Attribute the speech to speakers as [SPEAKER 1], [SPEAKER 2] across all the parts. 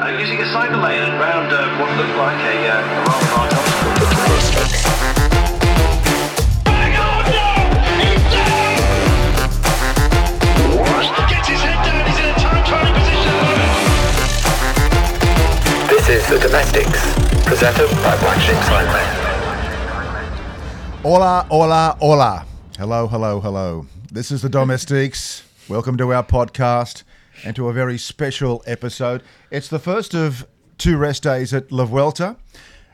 [SPEAKER 1] uh, using a cycle lane around uh, what looked like a, uh, a rather large obstacle.
[SPEAKER 2] Gets his head down, he's in a time trialing position.
[SPEAKER 3] This is The Domestiques, presented by Black Sheep Cycling.
[SPEAKER 4] Hola, hola, hola. Hello, hello, hello. This is the Domestiques. Welcome to our podcast and to a very special episode. It's the first of two rest days at La Vuelta.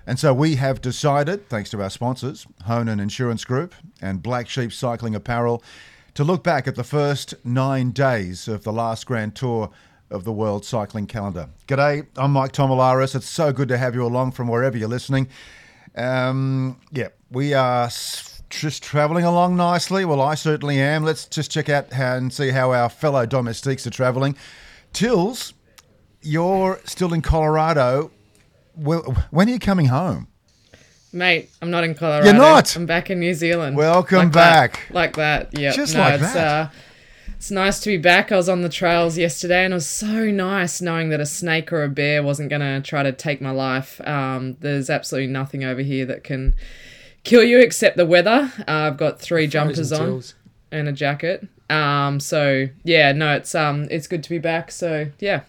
[SPEAKER 4] And so we have decided, thanks to our sponsors, Honan Insurance Group and Black Sheep Cycling Apparel, to look back at the first nine days of the last Grand Tour of the World Cycling Calendar. G'day, I'm Mike Tomalaris. It's so good to have you along from wherever you're listening. Um, yeah, we are just travelling along nicely. Well, I certainly am. Let's just check out how and see how our fellow domestiques are travelling. Tills, you're still in Colorado. Well, when are you coming home?
[SPEAKER 5] Mate, I'm not in Colorado.
[SPEAKER 4] You're not?
[SPEAKER 5] I'm back in New Zealand.
[SPEAKER 4] Welcome
[SPEAKER 5] Like that.
[SPEAKER 4] back.
[SPEAKER 5] Like that. Yeah.
[SPEAKER 4] Just
[SPEAKER 5] no,
[SPEAKER 4] like
[SPEAKER 5] it's,
[SPEAKER 4] that.
[SPEAKER 5] Uh, it's nice to be back. I was on the trails yesterday, and it was so nice knowing that a snake or a bear wasn't going to try to take my life. Um, there's absolutely nothing over here that can kill you except the weather. Uh, I've got three jumpers on
[SPEAKER 6] tills.
[SPEAKER 5] and a jacket. Um, so yeah, no, it's um, it's good to be back. So yeah,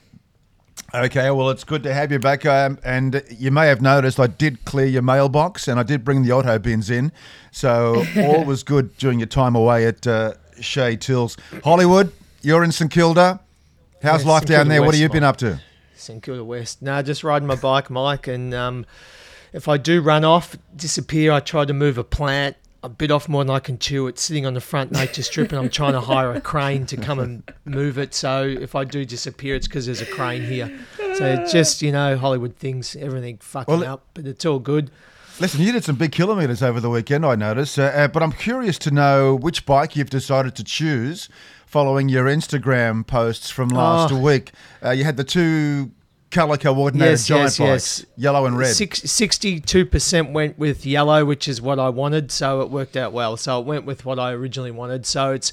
[SPEAKER 4] Okay, well, it's good to have you back. Um, and you may have noticed I did clear your mailbox and I did bring the auto bins in. So all was good during your time away at uh, Shea Tills. Hollywood, you're in St Kilda. How's
[SPEAKER 6] Yeah,
[SPEAKER 4] life
[SPEAKER 6] St
[SPEAKER 4] down
[SPEAKER 6] Kilda
[SPEAKER 4] there? what have you been up to?
[SPEAKER 6] St Kilda West. No, just riding my bike, Mike. And um, if I do run off, disappear, I try to move a plant. I bit off more than I can chew. It's sitting on the front nature strip, and I'm trying to hire a crane to come and move it. So if I do disappear, it's because there's a crane here. So just you know Hollywood things, everything fucking
[SPEAKER 4] Well,
[SPEAKER 6] up, but it's all good.
[SPEAKER 4] Listen, you did some big kilometres over the weekend, I noticed. Uh, uh, but I'm curious to know which bike you've decided to choose following your Instagram posts from last
[SPEAKER 6] Oh.
[SPEAKER 4] week. Uh, you had the two colour coordinated
[SPEAKER 6] Yes,
[SPEAKER 4] giant
[SPEAKER 6] yes,
[SPEAKER 4] bikes,
[SPEAKER 6] yes.
[SPEAKER 4] yellow and red.
[SPEAKER 6] Six, 62% went with yellow, which is what I wanted, so it worked out well. So it went with what I originally wanted. So it's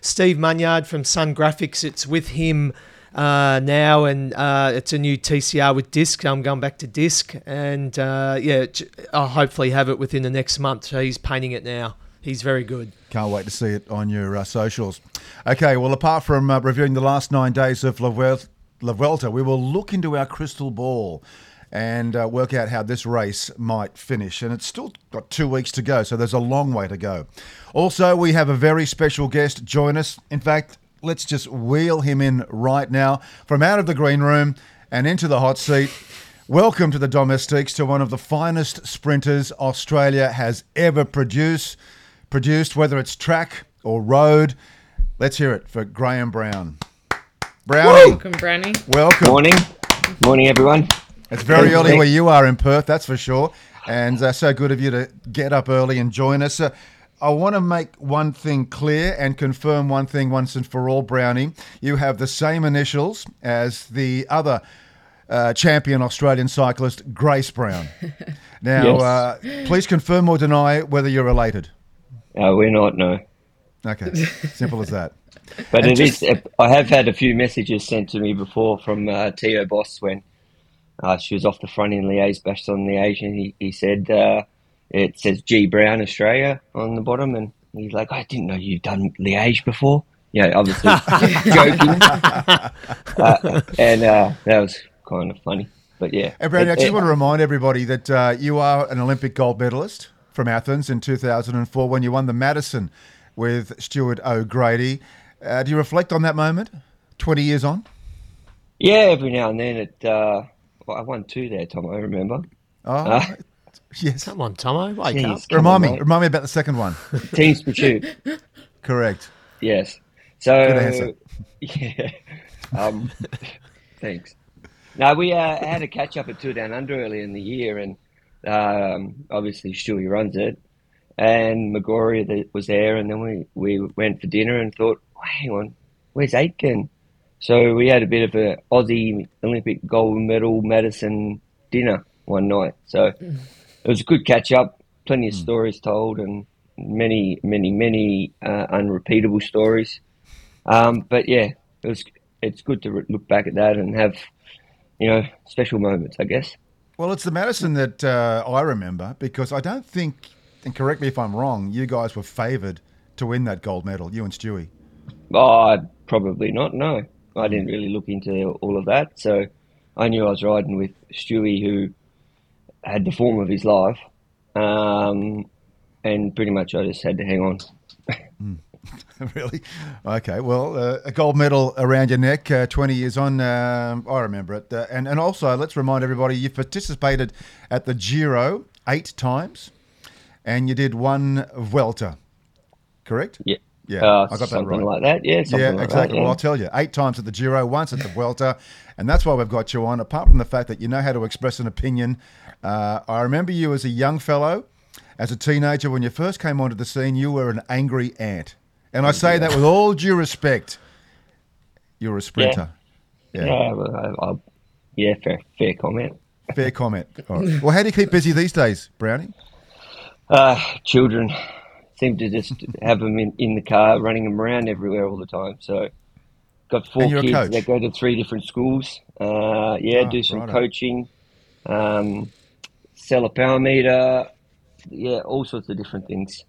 [SPEAKER 6] Steve Munyard from Sun Graphics. It's with him uh, now, and uh, it's a new TCR with disc. I'm going back to disc, and uh, yeah, I'll hopefully have it within the next month. So he's painting it now. He's very good.
[SPEAKER 4] Can't wait to see it on your uh, socials. Okay, well, apart from uh, reviewing the last nine days of La Vuel- La Vuelta, we will look into our crystal ball and uh, work out how this race might finish. And it's still got two weeks to go, so there's a long way to go. Also, we have a very special guest join us. In fact, let's just wheel him in right now from out of the green room and into the hot seat. Welcome to the Domestiques, to one of the finest sprinters Australia has ever produced produced, whether it's track or road. Let's hear it for Graeme Brown. Brownie,
[SPEAKER 5] welcome, Branny.
[SPEAKER 4] welcome.
[SPEAKER 7] Morning. Morning, everyone.
[SPEAKER 4] It's very early where you are in Perth, that's for sure. And uh, so good of you to get up early and join us. Uh, I want to make one thing clear and confirm one thing once and for all, Brownie. You have the same initials as the other uh, champion Australian cyclist, Grace Brown. Now,
[SPEAKER 7] Yes.
[SPEAKER 4] uh, please confirm or deny whether you're related.
[SPEAKER 7] Uh, we're not, no.
[SPEAKER 4] Okay, simple as that.
[SPEAKER 7] But
[SPEAKER 4] And
[SPEAKER 7] it is.
[SPEAKER 4] just-
[SPEAKER 7] I have had a few messages sent to me before from uh, Theo Bos when uh, she was off the front in Liège, Bastogne-Liège, and he, he said uh, it says G Brown Australia on the bottom, and he's like, I didn't know you'd done Liège before. Yeah, obviously joking, uh, and uh, that was kind of funny. But yeah,
[SPEAKER 4] Hey, Brady, I just
[SPEAKER 7] it-
[SPEAKER 4] want to remind everybody that uh, you are an Olympic gold medalist from Athens in 2004 when you won the Madison with Stuart O'Grady. Uh, do you reflect on that moment 20 years on?
[SPEAKER 7] yeah, every now and then it. Uh, well, I won two there, Tom. I remember.
[SPEAKER 4] Oh,
[SPEAKER 7] Uh,
[SPEAKER 4] yes.
[SPEAKER 6] Come on, Tomo, wake
[SPEAKER 7] Jeez,
[SPEAKER 6] up.
[SPEAKER 4] Remind
[SPEAKER 7] on,
[SPEAKER 4] me,
[SPEAKER 7] mate.
[SPEAKER 4] remind me about the second one.
[SPEAKER 7] Teams pursuit.
[SPEAKER 4] Correct.
[SPEAKER 7] Yes. So
[SPEAKER 4] Good answer.
[SPEAKER 7] yeah. Um, thanks. Now we uh, had a catch up at Tour Down Under early in the year, and um, obviously Stewie runs it, and Magoria was there, and then we, we went for dinner and thought, hang on, where's Aitken? So we had a bit of a Aussie Olympic gold medal medicine dinner one night. So it was a good catch up, plenty of stories told, and many, many, many uh, unrepeatable stories. Um, but yeah, it was. It's good to re- look back at that and have you know, special moments, I guess.
[SPEAKER 4] Well, it's the Madison that uh, I remember because I don't think, and correct me if I'm wrong, you guys were favoured to win that gold medal, you and Stewie.
[SPEAKER 7] Oh, probably not. No, I didn't really look into all of that. So I knew I was riding with Stewie, who had the form of his life, um, and pretty much I just had to hang on.
[SPEAKER 4] really? Okay. Well, uh, a gold medal around your neck, uh, 20 years on. Um, I remember it. Uh, and, and also, let's remind everybody you've participated at the Giro eight times and you did one Vuelta, correct?
[SPEAKER 7] Yeah,
[SPEAKER 4] Yeah,
[SPEAKER 7] uh,
[SPEAKER 4] I got that
[SPEAKER 7] something
[SPEAKER 4] right.
[SPEAKER 7] like that. Yeah, something
[SPEAKER 4] Yeah,
[SPEAKER 7] like
[SPEAKER 4] exactly.
[SPEAKER 7] That, yeah.
[SPEAKER 4] Well, I'll tell you, eight times at the Giro, once at the Vuelta, and that's why we've got you on. Apart from the fact that you know how to express an opinion, uh, I remember you as a young fellow, as a teenager, when you first came onto the scene, you were an angry ant, and I say that with all due respect. You're a sprinter. Yeah.
[SPEAKER 7] yeah, well, I, I, yeah, fair, fair comment.
[SPEAKER 4] Fair comment. Right. Well, how do you keep busy these days, Brownie?
[SPEAKER 7] Uh, children seem to just have them in, in the car, running them around everywhere all the time. So, got four
[SPEAKER 4] And you're a
[SPEAKER 7] kids
[SPEAKER 4] coach?
[SPEAKER 7] that go to three different schools. Uh, yeah,
[SPEAKER 4] Ah,
[SPEAKER 7] do some
[SPEAKER 4] righto.
[SPEAKER 7] coaching, um, sell a power meter. Yeah, all sorts of different things.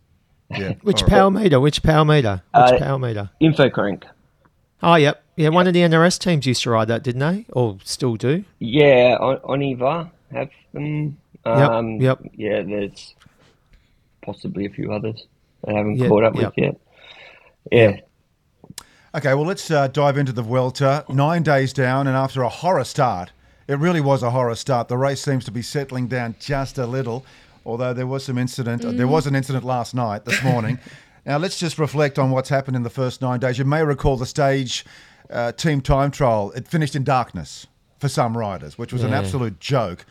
[SPEAKER 4] Yeah.
[SPEAKER 6] Which
[SPEAKER 4] all right.
[SPEAKER 6] power meter? Which power meter? Which
[SPEAKER 7] Uh,
[SPEAKER 6] power meter?
[SPEAKER 7] Infocrank.
[SPEAKER 6] Oh, yep. Yeah, one of the NRS teams used to ride that, didn't they? Or still do?
[SPEAKER 7] Yeah, on, Oniva have them.
[SPEAKER 6] Yep,
[SPEAKER 7] Um,
[SPEAKER 6] yep.
[SPEAKER 7] Yeah, there's possibly a few others I haven't
[SPEAKER 6] Yeah,
[SPEAKER 7] caught up
[SPEAKER 6] yep.
[SPEAKER 7] with yet. Yeah.
[SPEAKER 4] Okay, well, let's uh, dive into the Vuelta. Nine days down, and after a horror start, it really was a horror start. The race seems to be settling down just a little, although there was some incident. uh, There was an incident last night, this morning. now, let's just reflect on what's happened in the first nine days. You may recall the stage uh, team time trial. It finished in darkness for some riders, which was an absolute joke.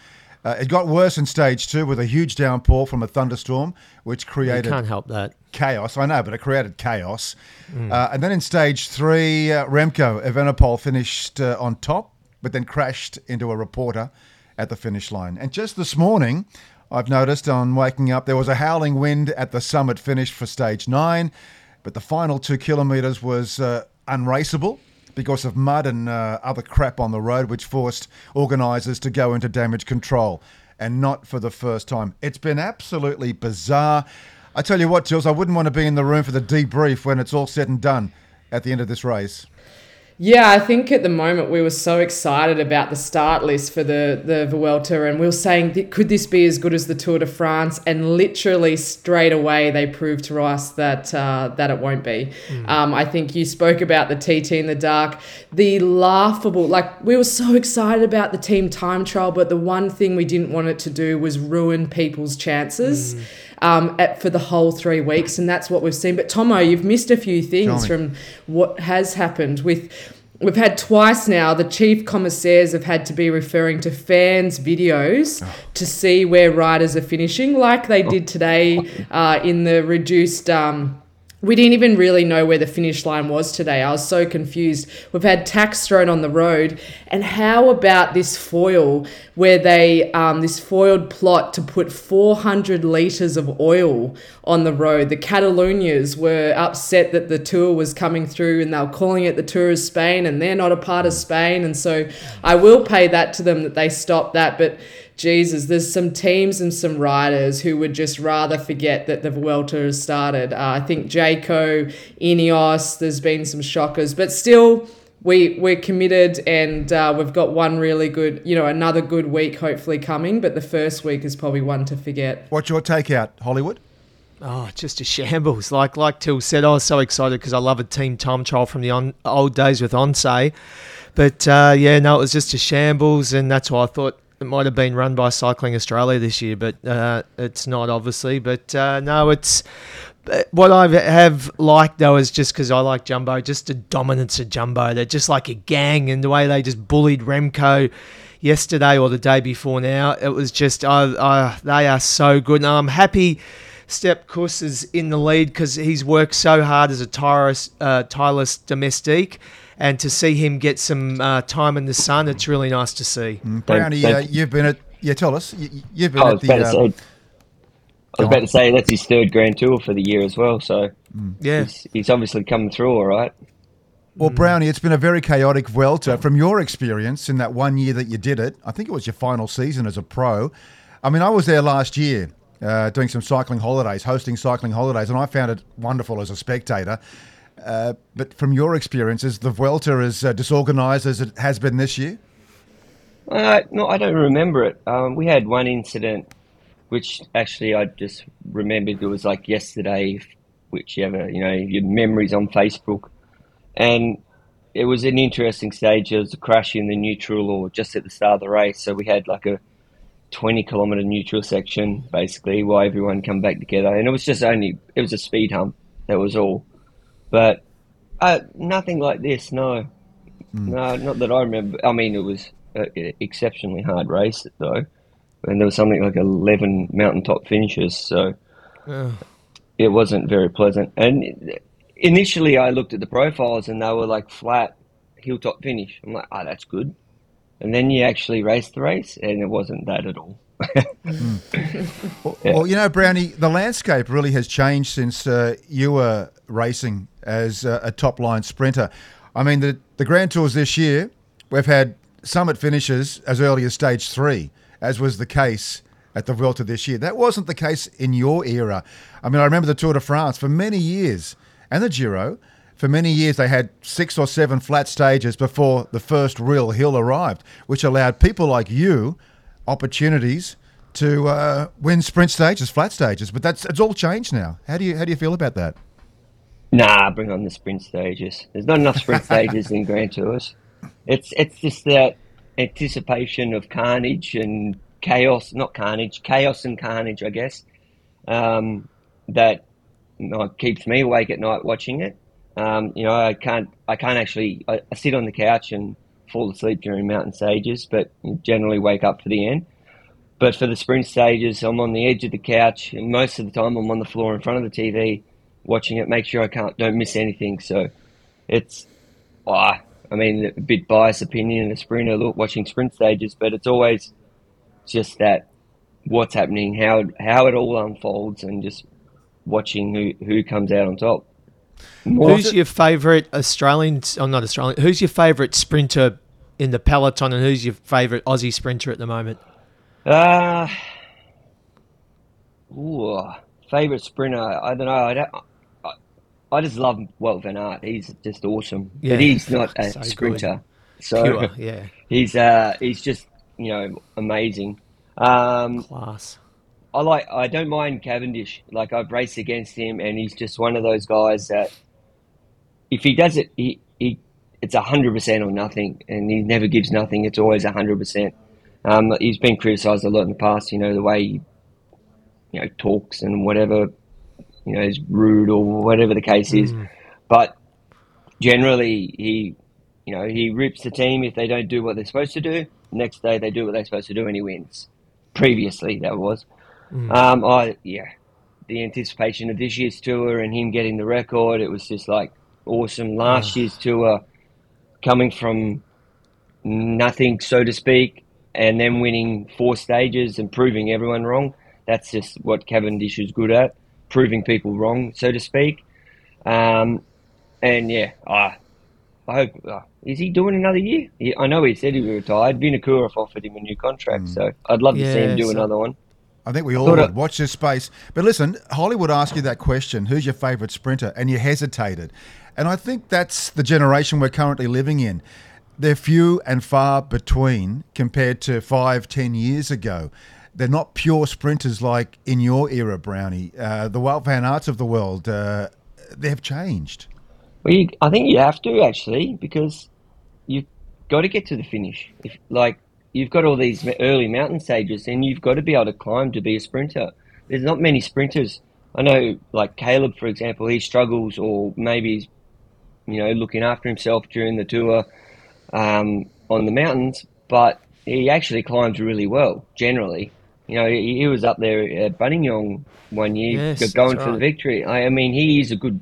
[SPEAKER 4] Uh, it got worse in stage two with a huge downpour from a thunderstorm, which
[SPEAKER 6] You
[SPEAKER 4] created
[SPEAKER 6] can't help that.
[SPEAKER 4] chaos. I know, but it created chaos. Uh, and then in stage three, uh, Remco Evenepoel finished uh, on top, but then crashed into a reporter at the finish line. And just this morning, I've noticed on waking up, there was a howling wind at the summit finish for stage nine, but the final two kilometres was uh, unraceable because of mud and uh, other crap on the road, which forced organisers to go into damage control. And not for the first time. It's been absolutely bizarre. I tell you what, Jules, I wouldn't want to be in the room for the debrief when it's all said and done at the end of this race.
[SPEAKER 5] Yeah, I think at the moment we were so excited about the start list for the the Vuelta, and we were saying, could this be as good as the Tour de France? And literally straight away, they proved to us that uh, that it won't be. Um, I think you spoke about the TT in the dark, the laughable. Like we were so excited about the team time trial, but the one thing we didn't want it to do was ruin people's chances. Um, at, for the whole three weeks, and that's what we've seen. But Tomo, you've missed a few things
[SPEAKER 4] me.
[SPEAKER 5] from what has happened with we've had twice now the chief commissaires have had to be referring to fans videos to see where riders are finishing like they did today uh, in the reduced um, we didn't even really know where the finish line was today. I was so confused. We've had tax thrown on the road, and how about this foil where they um, this foiled plot to put 400 liters of oil on the road? The Catalonians were upset that the tour was coming through, and they were calling it the Tour of Spain, and they're not a part of Spain. And so I will pay that to them that they stopped that, but. Jesus, there's some teams and some riders who would just rather forget that the Vuelta has started. Uh, I think Jayco, Ineos, there's been some shockers, but still, we we're committed and uh, we've got one really good, you know, another good week hopefully coming. But the first week is probably one to forget.
[SPEAKER 4] What's your takeout, Hollywood?
[SPEAKER 6] Oh, just a shambles. Like like Till said, I was so excited because I love a team time trial from the on, old days with ONCE. But uh, yeah, no, it was just a shambles, and that's why I thought it might have been run by Cycling Australia this year, but uh, it's not obviously. But uh, no, it's what I have liked though is just because I like Jumbo, just the dominance of Jumbo. They're just like a gang, and the way they just bullied Remco yesterday or the day before now, it was just I, I, they are so good, and I'm happy. Sepp Kuss is in the lead because he's worked so hard as a tireless, uh, tireless domestique, and to see him get some uh, time in the sun, it's really nice to see.
[SPEAKER 4] Brownie,
[SPEAKER 7] thank
[SPEAKER 4] uh,
[SPEAKER 7] you.
[SPEAKER 4] you've been at, yeah, tell us. You, you've been at the, uh,
[SPEAKER 7] say, I was about
[SPEAKER 4] on.
[SPEAKER 7] to say that's his third Grand Tour for the year as well. So
[SPEAKER 6] Yeah,
[SPEAKER 7] he's, he's obviously coming through all right.
[SPEAKER 4] Well, Brownie, it's been a very chaotic Vuelta. From your experience in that one year that you did it, I think it was your final season as a pro. I mean, I was there last year uh, doing some cycling holidays, hosting cycling holidays, and I found it wonderful as a spectator. Uh, but from your experience, is the Vuelta as uh, disorganised as it has been this year?
[SPEAKER 7] Uh, no, I don't remember it. Um, we had one incident, which actually I just remembered. It was like yesterday, which you have a, you know your memories on Facebook, and it was an interesting stage. There was a crash in the neutral, or just at the start of the race. So we had like a twenty kilometer neutral section, basically, while everyone come back together, and it was just only it was a speed hump. That was all, but uh, nothing like this. No, no, not that I remember. I mean, it was an exceptionally hard race though, and there was something like eleven mountaintop finishes. So it wasn't very pleasant. And initially, I looked at the profiles, and they were like flat hilltop finish. I'm like, oh, that's good. And then you actually race the race, and it wasn't that at all.
[SPEAKER 4] Well, well, you know, Brownie, the landscape really has changed since uh, you were racing as a, a top line sprinter. I mean, the, the Grand Tours this year, we've had summit finishes as early as stage three, as was the case at the Vuelta this year. That wasn't the case in your era. I mean, I remember the Tour de France for many years and the Giro. For many years, they had six or seven flat stages before the first real hill arrived, which allowed people like you opportunities to uh, win sprint stages, flat stages. But that's it's all changed now. How do you how do you feel about that?
[SPEAKER 7] Nah, bring on the sprint stages. There's not enough sprint stages in Grand Tours. It's it's just that anticipation of carnage and chaos, not carnage, chaos and carnage, I guess, um, that you know, keeps me awake at night watching it. Um, you know, I can't I can't actually I, I sit on the couch and fall asleep during mountain stages, but generally wake up for the end. But for the sprint stages, I'm on the edge of the couch, and most of the time I'm on the floor in front of the TV, watching it, make sure I can't don't miss anything. So it's, ah, I mean, a bit biased opinion, in a sprinter look watching sprint stages, but it's always just that what's happening, how how it all unfolds, and just watching who who comes out on top.
[SPEAKER 6] Who's your favourite Australian? Oh, not Australian. Who's your favourite sprinter in the peloton, and who's your favourite Aussie sprinter at the moment?
[SPEAKER 7] Uh, ooh, favorite sprinter. I don't know. I don't. I, just love Wout Van Aert. He's just awesome.
[SPEAKER 6] Yeah.
[SPEAKER 7] But he's not a
[SPEAKER 6] So good.
[SPEAKER 7] sprinter. So
[SPEAKER 6] Pure, yeah,
[SPEAKER 7] he's uh he's just you know amazing. Um,
[SPEAKER 6] class.
[SPEAKER 7] I like. I don't mind Cavendish. Like I've raced against him, and he's just one of those guys that if he does it, he, he it's hundred percent or nothing, and he never gives nothing. It's always hundred percent. Um, he's been criticised a lot in the past. You know the way he, you know talks and whatever, you know, is rude or whatever the case is. But generally, he, you know, he rips the team if they don't do what they're supposed to do. Next day, they do what they're supposed to do, and he wins. Previously, that was. Um, I yeah, the anticipation of this year's tour and him getting the record, it was just like awesome. Last year's tour, coming from nothing, so to speak, and then winning four stages and proving everyone wrong. That's just what Cavendish is good at, proving people wrong, so to speak. Um, and yeah, I, I hope. Uh, is he doing another year? He, I know he said he retired. Vinokourov offered him a new contract, so I'd love to see him do
[SPEAKER 6] so-
[SPEAKER 7] another one.
[SPEAKER 4] I think we all would.
[SPEAKER 7] it-
[SPEAKER 4] Watch this space. But listen, Hollywood asked you that question who's your favourite sprinter? And you hesitated. And I think that's the generation we're currently living in. They're few and far between compared to five, ten years ago. They're not pure sprinters like in your era, Brownie. Uh, the Wout Van Aerts of the world, uh, they've changed.
[SPEAKER 7] Well, you, I think you have to actually because you've got to get to the finish. If like you've got all these early mountain stages, and you've got to be able to climb to be a sprinter. There's not many sprinters. I know, like Caleb, for example, he struggles, or maybe he's you know looking after himself during the tour um, on the mountains, but he actually climbs really well generally. You know, he, he was up there at Buninyong one year,
[SPEAKER 6] Yes,
[SPEAKER 7] going for the victory. I, I mean, he is a good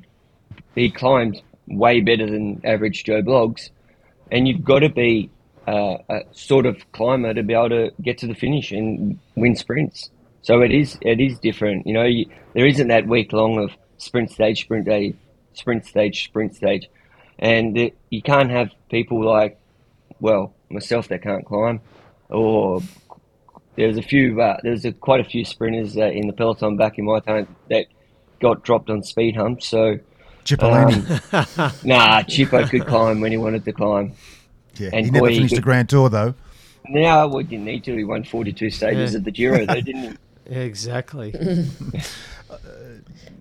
[SPEAKER 7] he climbs way better than average Joe Blogs, and you've got to be uh, a sort of climber to be able to get to the finish and win sprints. So it is it is different. You know, you, there isn't that week long of sprint stage, sprint day, sprint stage, sprint stage. and it, you can't have people like, well, myself that can't climb, or there's a few, uh, there's a, quite a few sprinters uh, in the peloton back in my time that got dropped on speed humps. So,
[SPEAKER 4] Cipollini.
[SPEAKER 7] um, nah, Chippo could climb when he wanted to climb.
[SPEAKER 4] yeah,
[SPEAKER 7] and
[SPEAKER 4] he never
[SPEAKER 7] boy, he
[SPEAKER 4] finished the
[SPEAKER 7] could-
[SPEAKER 4] Grand Tour though.
[SPEAKER 7] Now we didn't need to. He won 42 stages
[SPEAKER 6] Yeah.
[SPEAKER 7] at the Giro, though, didn't he?
[SPEAKER 6] Exactly.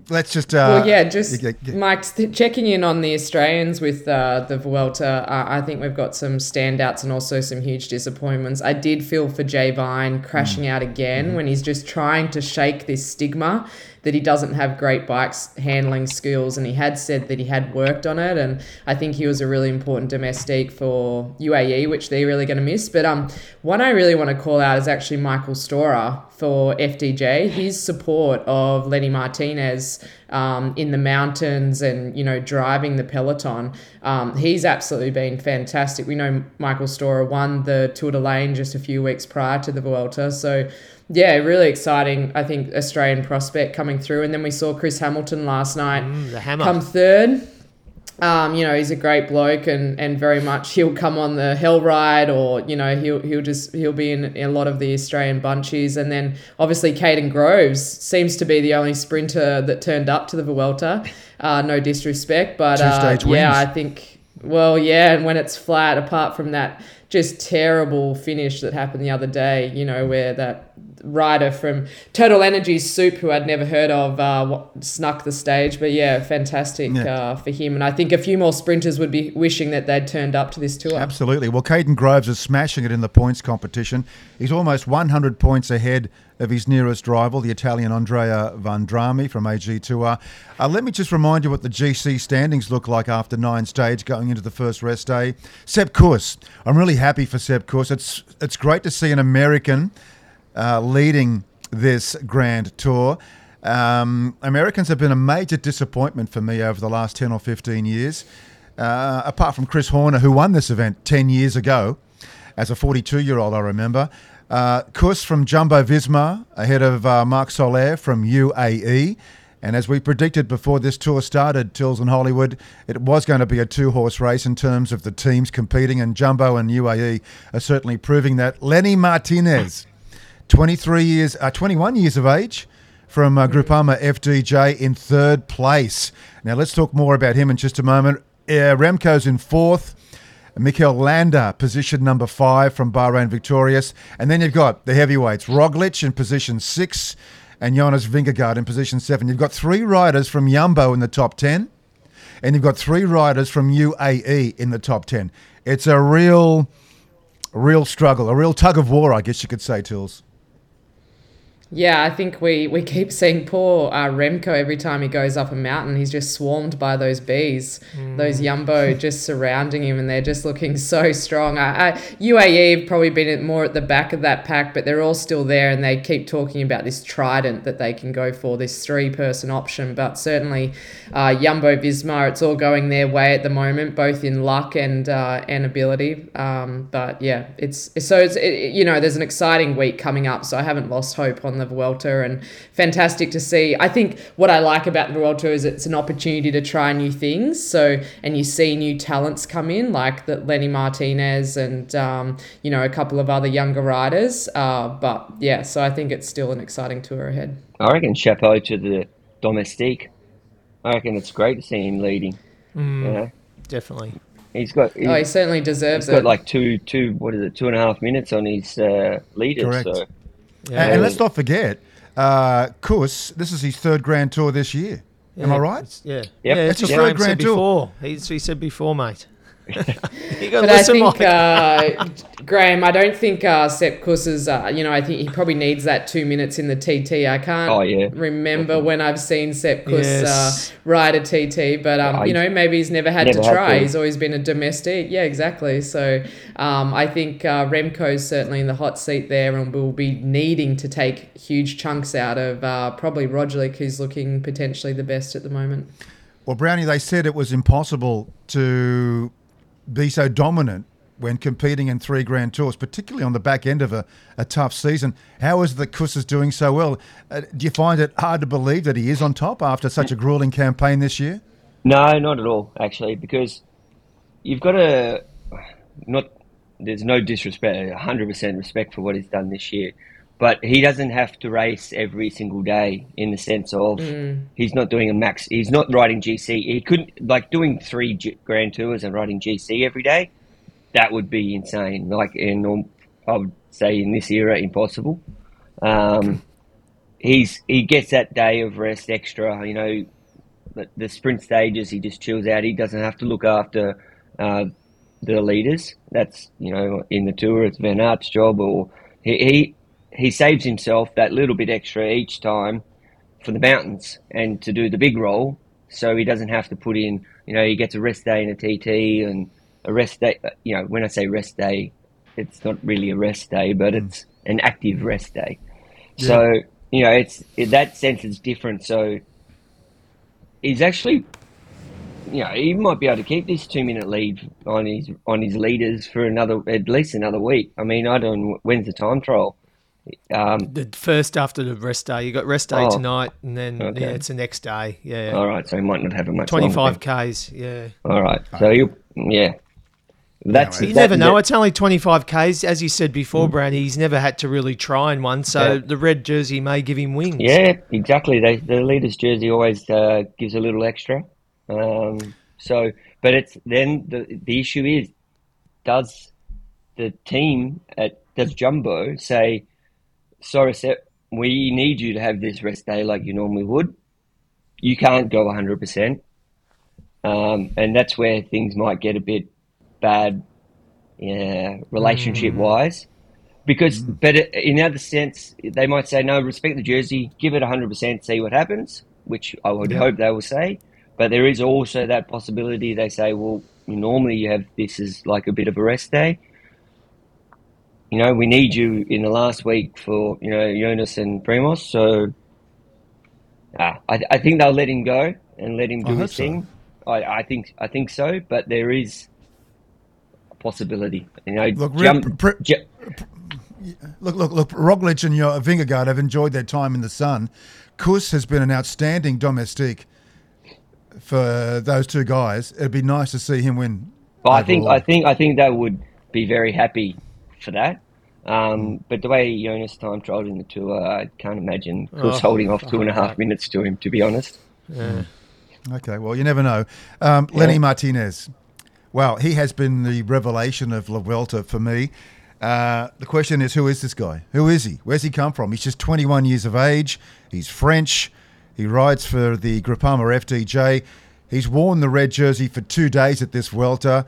[SPEAKER 4] Let's just. Uh,
[SPEAKER 5] well, yeah, just
[SPEAKER 4] yeah, yeah.
[SPEAKER 5] Mike th- checking in on the Australians with uh, the Vuelta. Uh, I think we've got some standouts and also some huge disappointments. I did feel for Jay Vine crashing out again when he's just trying to shake this stigma that he doesn't have great bikes handling skills, and he had said that he had worked on it, and I think he was a really important domestique for UAE, which they're really going to miss. But um, one I really want to call out is actually Michael Storer for FDJ. His support of Lenny Martinez um, in the mountains and you know driving the peloton. Um, he's absolutely been fantastic. We know Michael Storer won the Tour de l'Ain just a few weeks prior to the Vuelta, so yeah, really exciting. I think Australian prospect coming through, and then we saw Chris Hamilton last night
[SPEAKER 6] Mm,
[SPEAKER 5] come third. Um, you know, he's a great bloke and, and very much he'll come on the hell ride or, you know, he'll he'll just he'll be in, in a lot of the Australian bunchies. And then obviously Kaden Groves seems to be the only sprinter that turned up to the Vuelta. Uh, no disrespect, but uh, yeah. I think well, yeah, and when it's flat, apart from that just terrible finish that happened the other day, you know, where that rider from Total Energy Soupe, who I'd never heard of, uh, snuck the stage. But yeah, fantastic
[SPEAKER 4] Yeah.
[SPEAKER 5] Uh, for him. And I think a few more sprinters would be wishing that they'd turned up to this tour.
[SPEAKER 4] Absolutely. Well, Kaden Groves is smashing it in the points competition. He's almost 100 points ahead of his nearest rival, the Italian Andrea Vendrame from AG2R. Uh, let me just remind you what the GC standings look like after nine stage going into the first rest day. Sepp Kuss. I'm really happy for Sepp Kuss. It's, it's great to see an American uh, leading this Grand Tour. Um, Americans have been a major disappointment for me over the last 10 or 15 years. Uh, apart from Chris Horner, who won this event 10 years ago as a 42 year old, I remember. Uh, Kuss from Jumbo Visma, ahead of uh, Marc Soler from UAE. And as we predicted before this tour started, Tills and Hollywood, it was going to be a two horse race in terms of the teams competing, and Jumbo and UAE are certainly proving that. Lenny Martinez, 23 years, uh, 21 years of age, from uh, Groupama FDJ in third place. Now let's talk more about him in just a moment. Uh, Remco's in fourth. Mikel Landa, position number five from Bahrain Victorious. And then you've got the heavyweights, Roglic in position six and Jonas Vingegaard in position seven. You've got three riders from Yumbo in the top 10 and you've got three riders from UAE in the top 10. It's a real, real struggle, a real tug of war, I guess you could say, Tills.
[SPEAKER 5] Yeah, I think we, we keep seeing poor uh, Remco every time he goes up a mountain. He's just swarmed by those bees, those Yumbo just surrounding him, and they're just looking so strong. I, I, UAE have probably been more at the back of that pack, but they're all still there, and they keep talking about this trident that they can go for, this three person option. But certainly, uh, Yumbo Visma, it's all going their way at the moment, both in luck and uh, and ability. Um, but yeah, it's so it's it, you know there's an exciting week coming up, so I haven't lost hope on the Vuelta, and fantastic to see. I think what I like about the Vuelta is it's an opportunity to try new things. So and you see new talents come in, like the Lenny Martinez and um, you know a couple of other younger riders. Uh, but yeah, so I think it's still an exciting tour ahead.
[SPEAKER 7] I reckon chapeau to the domestique. I reckon it's great to see him leading.
[SPEAKER 6] Mm.
[SPEAKER 7] You know,
[SPEAKER 6] Definitely.
[SPEAKER 7] he's got he's,
[SPEAKER 5] Oh, he certainly deserves it.
[SPEAKER 7] he's got like two two what is it two and a half minutes on his uh, leaders.
[SPEAKER 4] Correct.
[SPEAKER 7] So
[SPEAKER 6] Yeah.
[SPEAKER 4] And, and let's not forget, uh, Kuss, this is his third Grand Tour this year. Am I right?
[SPEAKER 6] it's- Yeah.
[SPEAKER 7] Yep.
[SPEAKER 6] Yeah,
[SPEAKER 7] It's
[SPEAKER 6] it's
[SPEAKER 7] his
[SPEAKER 4] third Grand Tour.
[SPEAKER 6] before. He's, he said before, mate. You got to
[SPEAKER 5] But I think,
[SPEAKER 6] Mike.
[SPEAKER 5] uh, Graeme, I don't think uh, Sepp Kuss is, uh, you know, I think he probably needs that two minutes in the TT. I can't
[SPEAKER 7] Oh, yeah.
[SPEAKER 5] remember when I've seen Sepp Kuss
[SPEAKER 6] Yes.
[SPEAKER 5] uh, ride a TT, but, um, you know, maybe he's never had
[SPEAKER 7] never
[SPEAKER 5] to
[SPEAKER 7] had
[SPEAKER 5] try.
[SPEAKER 7] to.
[SPEAKER 5] He's always been a domestic. Yeah, exactly. So um, I think uh, Remco's certainly in the hot seat there and will be needing to take huge chunks out of uh, probably Roglic, who's looking potentially the best at the moment.
[SPEAKER 4] Well, Brownie, they said it was impossible to be so dominant when competing in three Grand Tours, particularly on the back end of a, a tough season. How is Kuss is doing so well? Uh, do you find it hard to believe that he is on top after such a grueling campaign this year?
[SPEAKER 7] no, not at all actually, because you've got to not. There's no disrespect, hundred percent respect for what he's done this year, but he doesn't have to race every single day in the sense of he's not doing a max. He's not riding GC. He couldn't like doing three G- Grand Tours and riding GC every day. That would be insane. Like in, I would say in this era, impossible. Um, he's he gets that day of rest extra. You know, the, the sprint stages, he just chills out. He doesn't have to look after uh, the leaders. That's you know in the tour, it's Van Aert's job, or he, he he saves himself that little bit extra each time for the mountains and to do the big roll, so he doesn't have to put in. You know, he gets a rest day and a TT and a rest day. You know, when I say rest day, it's not really a rest day, but it's an active rest day. So you know, it's in that sense it's different. So he's actually, you know, he might be able to keep this two minute lead on his on his leaders for another at least another week. I mean, I don't when's the time trial. Um,
[SPEAKER 6] The first after the rest day, you got rest day
[SPEAKER 7] Oh.
[SPEAKER 6] tonight, and then
[SPEAKER 7] Okay.
[SPEAKER 6] yeah, it's the next day. Yeah,
[SPEAKER 7] all right, so he might not have a much
[SPEAKER 6] twenty five k's. Yeah,
[SPEAKER 7] All right, so you yeah, that's
[SPEAKER 6] you
[SPEAKER 7] that-
[SPEAKER 6] never know.
[SPEAKER 7] that-
[SPEAKER 6] It's only twenty five k's, as you said before, Brandy. He's never had to really try in one, so
[SPEAKER 7] Yeah.
[SPEAKER 6] the red jersey may give him wings.
[SPEAKER 7] Yeah, exactly. They, the leader's jersey always uh, gives a little extra. Um, so, but it's then the the issue is, does the team at does Jumbo say, sorry, Sepp, we need you to have this rest day like you normally would. You can't go 100%. Um, and that's where things might get a bit bad, yeah, relationship wise. Because, but in other sense, they might say, no, respect the jersey, give it 100%, see what happens, which I would hope they will say. But there is also that possibility they say, well, normally you have this as like a bit of a rest day. You know, we need you in the last week for, you know, Jonas and Primož. So ah, I, I think they'll let him go and let him do his
[SPEAKER 4] so.
[SPEAKER 7] thing. I, I think I think so, but there is a possibility. You know,
[SPEAKER 4] Look,
[SPEAKER 7] jump,
[SPEAKER 4] Rip- Pri-
[SPEAKER 7] ju-
[SPEAKER 4] Look, look, look. Roglic and your Vingegaard have enjoyed their time in the sun. Kuss has been an outstanding domestique for those two guys. It'd be nice to see him win.
[SPEAKER 7] I think. I think I think they would be very happy for that. Um, but the way Jonas time trialled in the tour, I can't imagine Kuss
[SPEAKER 6] Oh,
[SPEAKER 7] holding off two and a half minutes to him. To be honest,
[SPEAKER 4] Okay, well, you never know. Um, Lenny Martinez. Well, he has been the revelation of La Vuelta for me. Uh, the question is, who is this guy? Who is he? Where's he come from? He's just 21 years of age. He's French. He rides for the Groupama FDJ. He's worn the red jersey for two days at this Vuelta.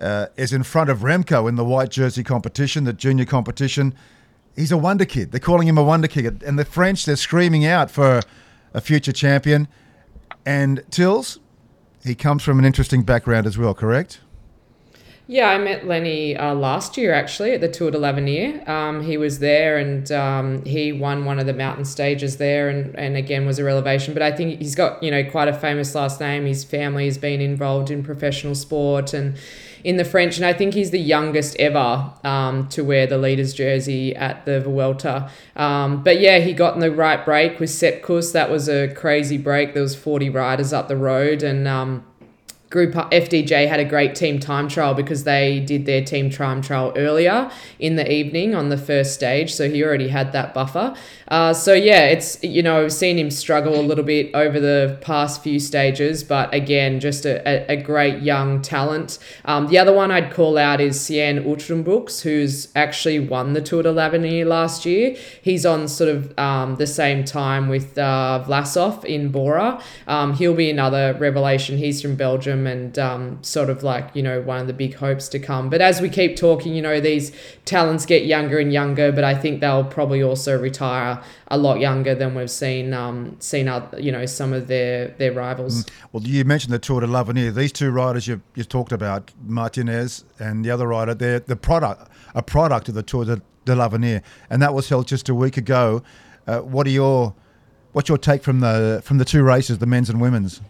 [SPEAKER 4] Uh, is in front of Remco in the white jersey competition, the junior competition. He's a wonder kid. They're calling him a wonder kid. And the French, they're screaming out for a future champion. And Tills, he comes from an interesting background as well, correct?
[SPEAKER 5] Yeah, I met Lenny uh, last year actually at the Tour de l'Avenir. Um, he was there and um, he won one of the mountain stages there and, and again was a revelation. But I think he's got, you know, quite a famous last name. His family has been involved in professional sport and in the French. And I think he's the youngest ever um, to wear the leader's jersey at the Vuelta. Um, but yeah, he got in the right break with Sepp Kuss. That was a crazy break. There was 40 riders up the road and... Um, Group FDJ had a great team time trial because they did their team time trial earlier in the evening on the first stage, so he already had that buffer. Uh, so yeah, it's you know I've seen him struggle a little bit over the past few stages, but again, just a, a, a great young talent. Um, the other one I'd call out is Cian Uijtdebroeks, who's actually won the Tour de l'Avenir last year. He's on sort of um, the same time with uh, Vlasov in Bora. Um, he'll be another revelation. He's from Belgium and um, sort of like, you know, one of the big hopes to come. But as we keep talking, you know, these talents get younger and younger, but I think they'll probably also retire a lot younger than we've seen, um, seen, other, you know, some of their, their rivals.
[SPEAKER 4] Well, you mentioned the Tour de l'Avenir. These two riders you you talked about, Martinez and the other rider, they're the product, a product of the Tour de, de l'Avenir, and that was held just a week ago. Uh, what are your, what's your take from the from the two races, the men's and women's?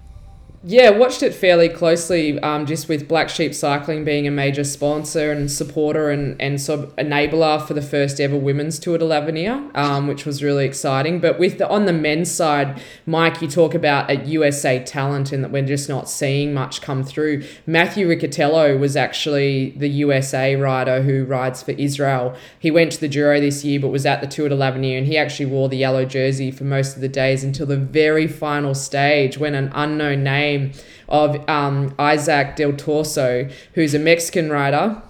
[SPEAKER 5] Yeah, watched it fairly closely, um, just with Black Sheep Cycling being a major sponsor and supporter and, and sort of enabler for the first ever women's Tour de l'Avenir, um, which was really exciting. But with the, on the men's side, Mike, you talk about a USA talent and that we're just not seeing much come through. Matthew Riccitello was actually the USA rider who rides for Israel. He went to the Giro this year, but was at the Tour de l'Avenir, and he actually wore the yellow jersey for most of the days until the very final stage when an unknown name of um, Isaac Del Toro, who's a Mexican rider,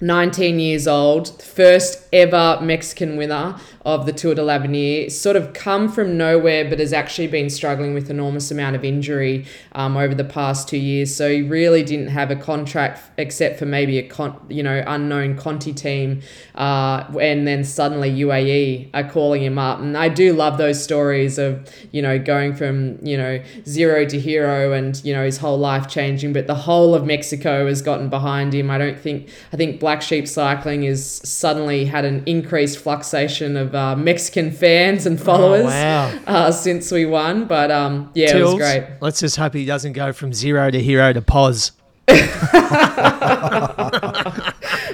[SPEAKER 5] 19 years old, first ever Mexican winner of the Tour de l'Avenir, sort of come from nowhere, but has actually been struggling with enormous amount of injury um, over the past two years. So he really didn't have a contract except for maybe a con- you know unknown Conti team, uh, and then suddenly UAE are calling him up. And I do love those stories of you know going from you know zero to hero, and you know his whole life changing. But the whole of Mexico has gotten behind him. I don't think I think Black Sheep Cycling is suddenly had an increased fluxation of uh, Mexican fans and followers
[SPEAKER 6] wow.
[SPEAKER 5] uh, since we won. But um, yeah, it was great.
[SPEAKER 6] Let's just hope he doesn't go from zero to hero to pause.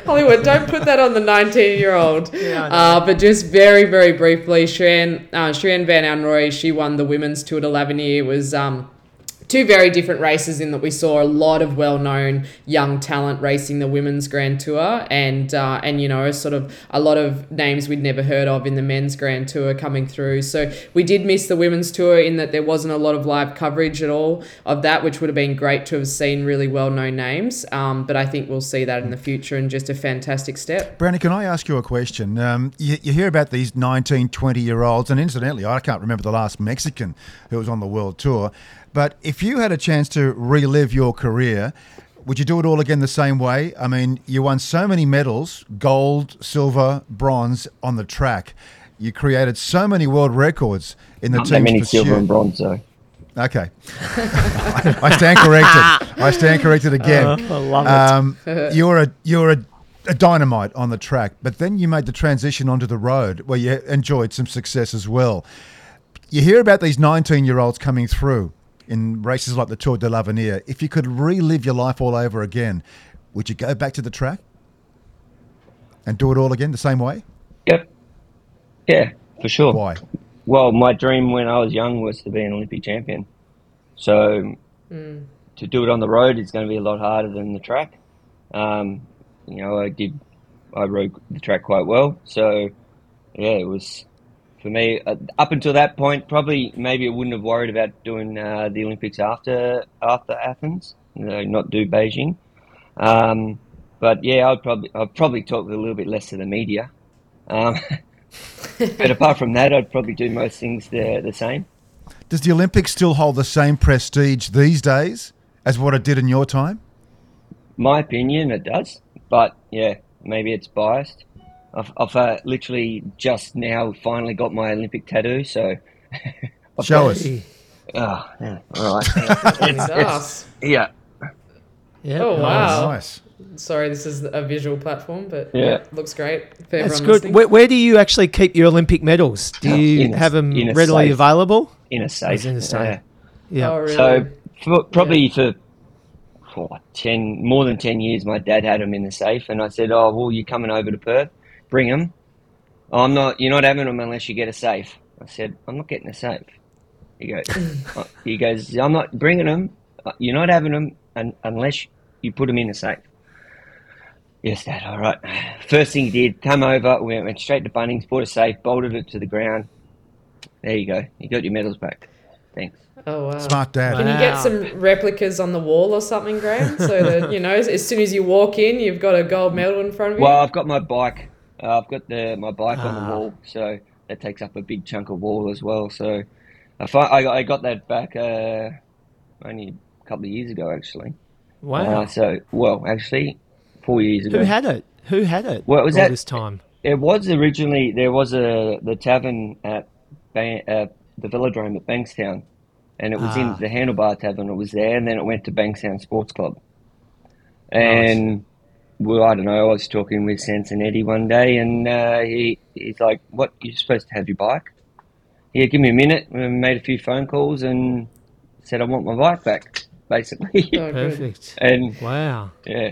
[SPEAKER 5] Hollywood, don't put that on the 19 year old.
[SPEAKER 6] Yeah,
[SPEAKER 5] uh, but just very, very briefly, Shirin, uh, Van Anrooij, she won the women's Tour de l'Avenir. It was um, two very different races in that we saw a lot of well-known young talent racing the women's Grand Tour, and uh, and you know sort of a lot of names we'd never heard of in the men's Grand Tour coming through. So we did miss the women's tour in that there wasn't a lot of live coverage at all of that, which would have been great to have seen really well-known names. Um, but I think we'll see that in the future, and just a fantastic step.
[SPEAKER 4] Brandon, can I ask you a question? Um, you, you hear about these 19, 20 year olds, and incidentally, I can't remember the last Mexican who was on the world tour. But if you had a chance to relive your career, would you do it all again the same way? I mean, you won so many medals gold, silver, bronze on the track. You created so many world records in the
[SPEAKER 7] Not that
[SPEAKER 4] team's
[SPEAKER 7] many
[SPEAKER 4] pursuit.
[SPEAKER 7] silver and bronze, though.
[SPEAKER 4] Okay. I stand corrected. I stand corrected again.
[SPEAKER 6] I love it.
[SPEAKER 4] Um, you're a you're a, a dynamite on the track, but then you made the transition onto the road where you enjoyed some success as well. You hear about these 19 year olds coming through in races like the Tour de l'Avenir. If you could relive your life all over again, would you go back to the track and do it all again the same way?
[SPEAKER 7] Yep. Yeah, for sure.
[SPEAKER 4] Why?
[SPEAKER 7] Well, my dream when I was young was to be an Olympic champion. So to do it on the road is going to be a lot harder than the track. Um, you know, I did, I rode the track quite well. So yeah, it was for me uh, up until that point. Probably maybe I wouldn't have worried about doing uh, the Olympics after after Athens, you know, not do Beijing. Um, but yeah, I'd probably I'd probably talk a little bit less to the media. Um, but apart from that, I'd probably do most things the the same.
[SPEAKER 4] Does the Olympics still hold the same prestige these days as what it did in your time?
[SPEAKER 7] My opinion, it does. But yeah, maybe it's biased. I've, I've uh, literally just now finally got my Olympic tattoo, so.
[SPEAKER 4] Show
[SPEAKER 7] got-
[SPEAKER 4] us.
[SPEAKER 7] Oh, yeah. All right.
[SPEAKER 5] Jesus.
[SPEAKER 7] yeah.
[SPEAKER 6] Yeah.
[SPEAKER 5] Oh, wow.
[SPEAKER 4] Nice.
[SPEAKER 5] Sorry, this is a visual platform, but
[SPEAKER 7] Yeah.
[SPEAKER 5] yeah, looks great for
[SPEAKER 6] That's good. Where, where do you actually keep your Olympic medals? Do you
[SPEAKER 7] In a-
[SPEAKER 6] have them
[SPEAKER 7] in
[SPEAKER 6] readily
[SPEAKER 7] safe.
[SPEAKER 6] available?
[SPEAKER 7] In a safe.
[SPEAKER 6] in a safe.
[SPEAKER 7] yeah.
[SPEAKER 6] Yeah.
[SPEAKER 5] Oh, really?
[SPEAKER 7] So for, probably for, for ten more than ten years, my dad had them in the safe, and I said, "Oh, well, you're coming over to Perth, bring them." Oh, I'm not. You're not having them unless you get a safe. I said, "I'm not getting a safe." He goes, uh, "He goes, I'm not bringing them. Uh, You're not having them un- unless you put them in a safe." Yes, Dad. All right. First thing he did, come over. We went straight to Bunnings, bought a safe, bolted it to the ground. There you go. You got your medals back. Thanks.
[SPEAKER 5] oh, wow.
[SPEAKER 4] Smart dad.
[SPEAKER 5] Can you get some replicas on the wall or something, Graeme? So that, you know, as, as soon as you walk in, you've got a gold medal in front of you?
[SPEAKER 7] Well, I've got my bike. Uh, I've got the my bike on
[SPEAKER 6] Ah.
[SPEAKER 7] the wall, so that takes up a big chunk of wall as well. So I I, got- I got that back uh, only a couple of years ago, actually.
[SPEAKER 6] Wow.
[SPEAKER 7] Uh, so well, actually, four years ago.
[SPEAKER 6] Who had it? Who had it?
[SPEAKER 7] Well, it was
[SPEAKER 6] all
[SPEAKER 7] that-
[SPEAKER 6] this time.
[SPEAKER 7] It was originally there was a the tavern at Ban- uh, the Velodrome at Bankstown, and it was
[SPEAKER 6] Ah.
[SPEAKER 7] in the Handlebar Tavern. It was there, and then it went to Bankstown Sports Club. And well, I don't know. I was talking with Sansonetti one day, and uh, he he's like, "What? You're supposed to have your bike?" Yeah, give me a minute. We made a few phone calls and said, "I want my bike back." basically.
[SPEAKER 5] Oh.
[SPEAKER 6] Perfect.
[SPEAKER 7] and
[SPEAKER 6] Wow.
[SPEAKER 7] yeah,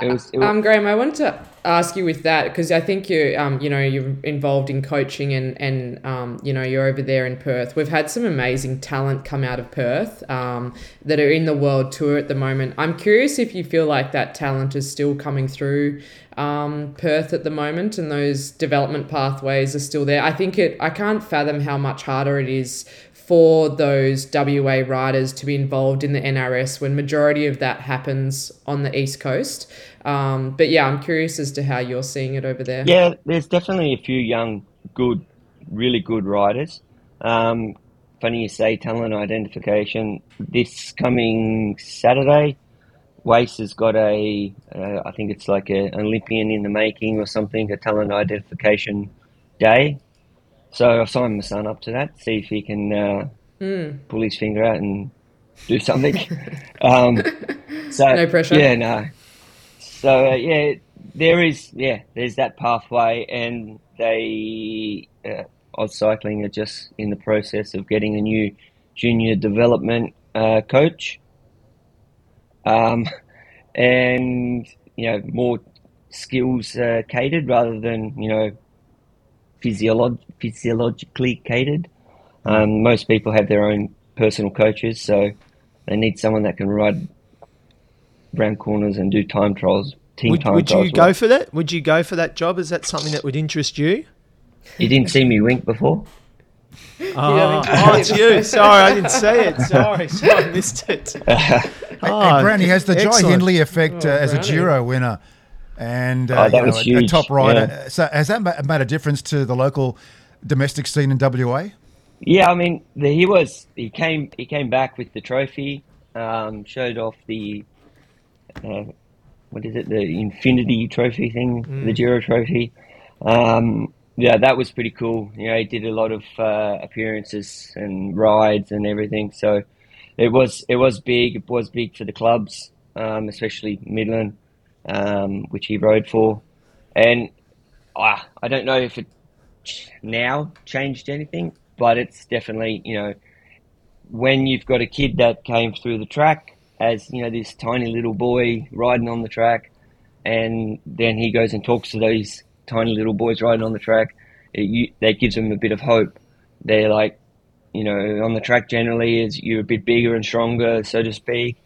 [SPEAKER 7] was. It was
[SPEAKER 5] Um, Graeme, I wanted to ask you with that because I think you, um, you know, you're involved in coaching and and um, you know, you're over there in Perth. We've had some amazing talent come out of Perth um, that are in the world tour at the moment. I'm curious if you feel like that talent is still coming through um, Perth at the moment, and those development pathways are still there. I think it. I can't fathom how much harder it is for those WA riders to be involved in the NRS when majority of that happens on the east coast. Um, but yeah, I'm curious as to how you're seeing it over there.
[SPEAKER 7] Yeah, there's definitely a few young, good, really good riders. Um, funny you say talent identification. This coming Saturday, WAIS has got a, uh, I think it's like a, an Olympian in the making or something, a talent identification day. So I've signed my son up to that, see if he can uh, pull his finger out and do something. um, so
[SPEAKER 5] No pressure.
[SPEAKER 7] Yeah, no. So uh, yeah, there is yeah, there's that pathway, and they uh, AusCycling are just in the process of getting a new junior development uh, coach, um, and you know more skills uh, catered rather than you know physiolog- physiologically catered. Um, most people have their own personal coaches, so they need someone that can ride round corners and do time trials, team
[SPEAKER 6] Would,
[SPEAKER 7] time
[SPEAKER 6] would
[SPEAKER 7] trials.
[SPEAKER 6] you go for that? Would you go for that job? Is that something that would interest you?
[SPEAKER 7] You didn't see me wink before.
[SPEAKER 6] Oh, oh, it's you. Sorry, I didn't see it. Sorry, sorry, I missed it.
[SPEAKER 4] Hey,
[SPEAKER 6] Oh,
[SPEAKER 4] Brownie has the Jai
[SPEAKER 6] excellent.
[SPEAKER 4] Hindley effect uh,
[SPEAKER 5] Oh,
[SPEAKER 4] as a
[SPEAKER 5] Brownie.
[SPEAKER 4] Giro winner. And uh,
[SPEAKER 7] Oh, that
[SPEAKER 4] you know,
[SPEAKER 7] was
[SPEAKER 4] a- a, top rider.
[SPEAKER 7] yeah.
[SPEAKER 4] So has that made a difference to the local domestic scene in WA?
[SPEAKER 7] Yeah, I mean, the, he was he came he came back with the trophy, um, showed off the uh, what is it the Infinity Trophy thing, the Giro Trophy. Um, yeah, that was pretty cool. You know, he did a lot of uh, appearances and rides and everything. So it was it was big. It was big for the clubs, um, especially Midland, um, which he rode for. And ah, I don't know if it now changed anything, but it's definitely you know when you've got a kid that came through the track as you know this tiny little boy riding on the track, and then he goes and talks to those tiny little boys riding on the track. It, you, that gives them a bit of hope. They're like, you know, on the track generally is you're a bit bigger and stronger, so to speak.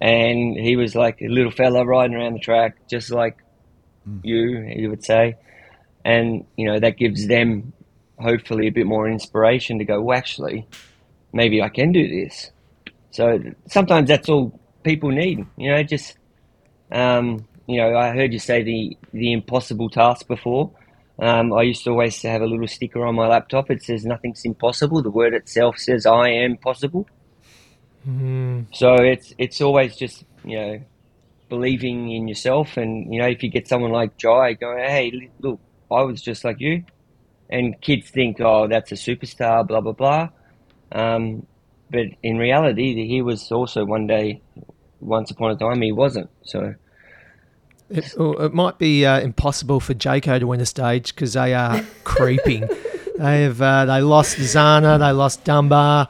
[SPEAKER 7] And he was like a little fella riding around the track, just like you, you would say. And you know that gives them hopefully a bit more inspiration to go. Well, actually, maybe I can do this. So sometimes that's all people need. You know, just um, you know, I heard you say the the impossible task before. Um, I used to always have a little sticker on my laptop. It says nothing's impossible. The word itself says I am possible. So it's it's always just you know believing in yourself, and you know if you get someone like Jai going, hey, look, I was just like you, and kids think, oh, that's a superstar, blah blah blah. Um, but in reality, he was also one day, once upon a time, he wasn't. So
[SPEAKER 6] It, oh, it might be uh, impossible for Jayco to win a stage because they are creeping. They have uh, they lost Zana, they lost Dunbar.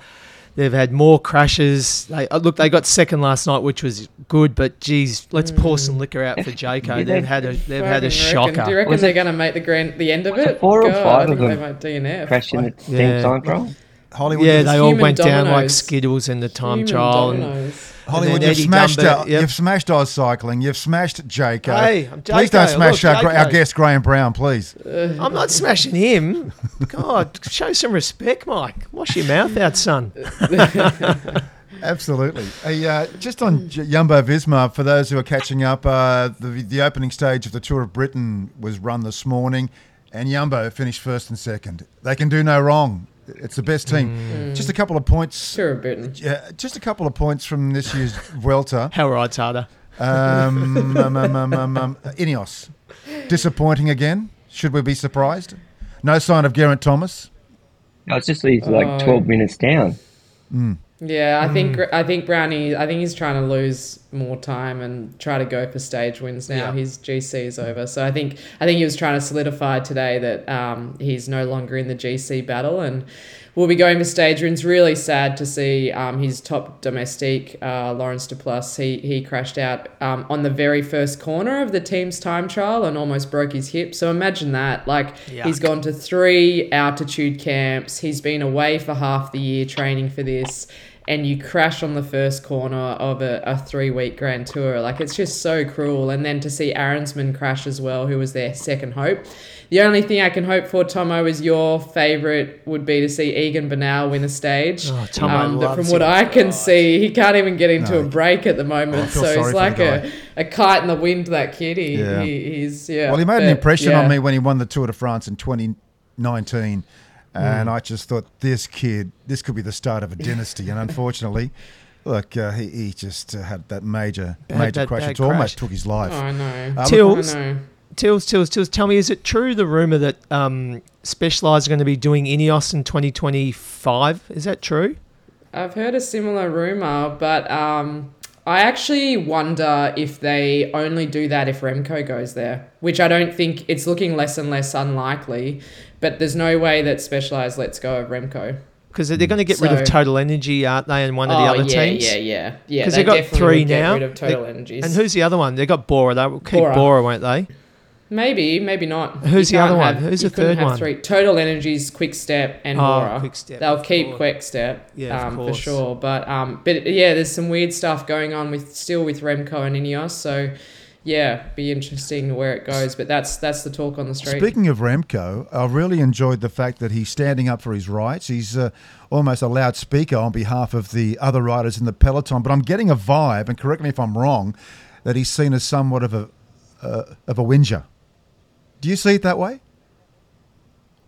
[SPEAKER 6] They've had more crashes. They uh, look. They got second last night, which was good. But geez, let's pour some liquor out for Jayco. They've had a they've had a
[SPEAKER 5] reckon-
[SPEAKER 6] shocker.
[SPEAKER 5] Do you reckon
[SPEAKER 7] Was
[SPEAKER 5] they're going to make the grand the end of it?
[SPEAKER 7] four or five
[SPEAKER 5] I
[SPEAKER 7] of
[SPEAKER 5] think they
[SPEAKER 7] them
[SPEAKER 5] might DNF.
[SPEAKER 7] crashing the team
[SPEAKER 6] Yeah.
[SPEAKER 7] time trial.
[SPEAKER 4] Hollywood,
[SPEAKER 6] yeah, they all
[SPEAKER 5] human
[SPEAKER 6] went down like. Skittles in the time
[SPEAKER 5] Human
[SPEAKER 6] trial. And,
[SPEAKER 5] dominoes.
[SPEAKER 4] Hollywood, you've smashed
[SPEAKER 6] Dunbar,
[SPEAKER 4] uh,
[SPEAKER 6] yep.
[SPEAKER 4] you've smashed AusCycling, you've smashed JK.
[SPEAKER 6] Hey, I'm
[SPEAKER 4] please don't smash
[SPEAKER 6] look,
[SPEAKER 4] our, our guest Graeme Brown, please.
[SPEAKER 6] I'm not smashing him. God, show some respect, Mike. Wash your mouth out, son.
[SPEAKER 4] Absolutely. Hey, uh, just on Jumbo Visma, for those who are catching up, uh, the, the opening stage of the Tour of Britain was run this morning, and Jumbo finished first and second. They can do no wrong. It's the best team. Just a couple of points.
[SPEAKER 5] Sure, Britain.
[SPEAKER 4] Yeah, just a couple of points from this year's Vuelta.
[SPEAKER 6] How ride's harder?
[SPEAKER 4] Um, um, um, um, um, um, Ineos, disappointing again. Should we be surprised? No sign of Geraint Thomas.
[SPEAKER 7] No, it's just he's like
[SPEAKER 5] Oh.
[SPEAKER 7] 12 minutes down.
[SPEAKER 5] Yeah, I think I think Brownie. I think he's trying to lose more time and try to go for stage wins now.
[SPEAKER 6] Yeah.
[SPEAKER 5] His GC is over, so I think I think he was trying to solidify today that um, he's no longer in the GC battle. And will be going for stage runs. Really sad to see um, his top domestique, uh, Laurens De Plus. He he crashed out um, on the very first corner of the team's time trial and almost broke his hip. So imagine that. Like he's gone to three altitude camps. He's been away for half the year training for this. And you crash on the first corner of a, a three week grand tour. Like, it's just so cruel. And then to see Arensman crash as well, who was their second hope. The only thing I can hope for, Tomo, is your favourite would be to see Egan Bernal win a stage.
[SPEAKER 6] Oh, Tomo
[SPEAKER 5] but from what
[SPEAKER 6] him.
[SPEAKER 5] I can see, he can't even get into
[SPEAKER 4] No.
[SPEAKER 5] a break at the
[SPEAKER 4] I
[SPEAKER 5] moment.
[SPEAKER 4] feel
[SPEAKER 5] so
[SPEAKER 4] sorry
[SPEAKER 5] he's
[SPEAKER 4] for
[SPEAKER 5] like
[SPEAKER 4] the
[SPEAKER 5] a, a kite in the wind, that kid. He,
[SPEAKER 4] Yeah.
[SPEAKER 5] he, he's, yeah.
[SPEAKER 4] Well, he made an impression
[SPEAKER 5] yeah.
[SPEAKER 4] on me when he won the Tour de France in 2019.
[SPEAKER 5] Hmm.
[SPEAKER 4] And I just thought, this kid, this could be the start of a dynasty. And unfortunately, look, uh, he, he just uh, had that major,
[SPEAKER 6] Bad,
[SPEAKER 4] major
[SPEAKER 6] bad,
[SPEAKER 4] crash.
[SPEAKER 6] bad
[SPEAKER 4] It almost took his life.
[SPEAKER 5] Oh, I know.
[SPEAKER 4] Uh,
[SPEAKER 6] Tills,
[SPEAKER 5] I know.
[SPEAKER 6] Tills, Tills, Tills, tell me, is it true the rumor that um, Specialized are going to be doing Ineos in 2025? Is that true?
[SPEAKER 5] I've heard a similar rumor, but um, I actually wonder if they only do that if Remco goes there, which I don't think it's looking less and less unlikely. But there's no way that Specialized lets go of Remco.
[SPEAKER 6] Because they're going to get rid of Total Energy, aren't they, and one of the other
[SPEAKER 5] Oh, yeah,
[SPEAKER 6] teams?
[SPEAKER 5] yeah, yeah,
[SPEAKER 6] Because
[SPEAKER 5] they
[SPEAKER 6] have got three now.
[SPEAKER 5] Rid of Total
[SPEAKER 6] They-
[SPEAKER 5] Energies.
[SPEAKER 6] And who's the other one? They've got Bora. They'll keep
[SPEAKER 5] Bora.
[SPEAKER 6] Bora, won't they?
[SPEAKER 5] Maybe, maybe not.
[SPEAKER 6] Who's
[SPEAKER 5] You
[SPEAKER 6] the other
[SPEAKER 5] can't
[SPEAKER 6] one? Who's the third
[SPEAKER 5] have
[SPEAKER 6] one?
[SPEAKER 5] Three. Total Energies, Quick Step, and
[SPEAKER 6] Oh,
[SPEAKER 5] Bora.
[SPEAKER 6] Quick Step,
[SPEAKER 5] They'll keep
[SPEAKER 6] course.
[SPEAKER 5] Quick Step,
[SPEAKER 6] Yeah, of
[SPEAKER 5] um, for sure. But um, but yeah, there's some weird stuff going on with still with Remco and Ineos. So yeah, be interesting where it goes. But that's that's the talk on the street.
[SPEAKER 4] Speaking of Remco, I really enjoyed the fact that he's standing up for his rights. He's uh, almost a loudspeaker on behalf of the other riders in the peloton. But I'm getting a vibe, and correct me if I'm wrong, that he's seen as somewhat of a uh, of a whinger. Do you see it that way?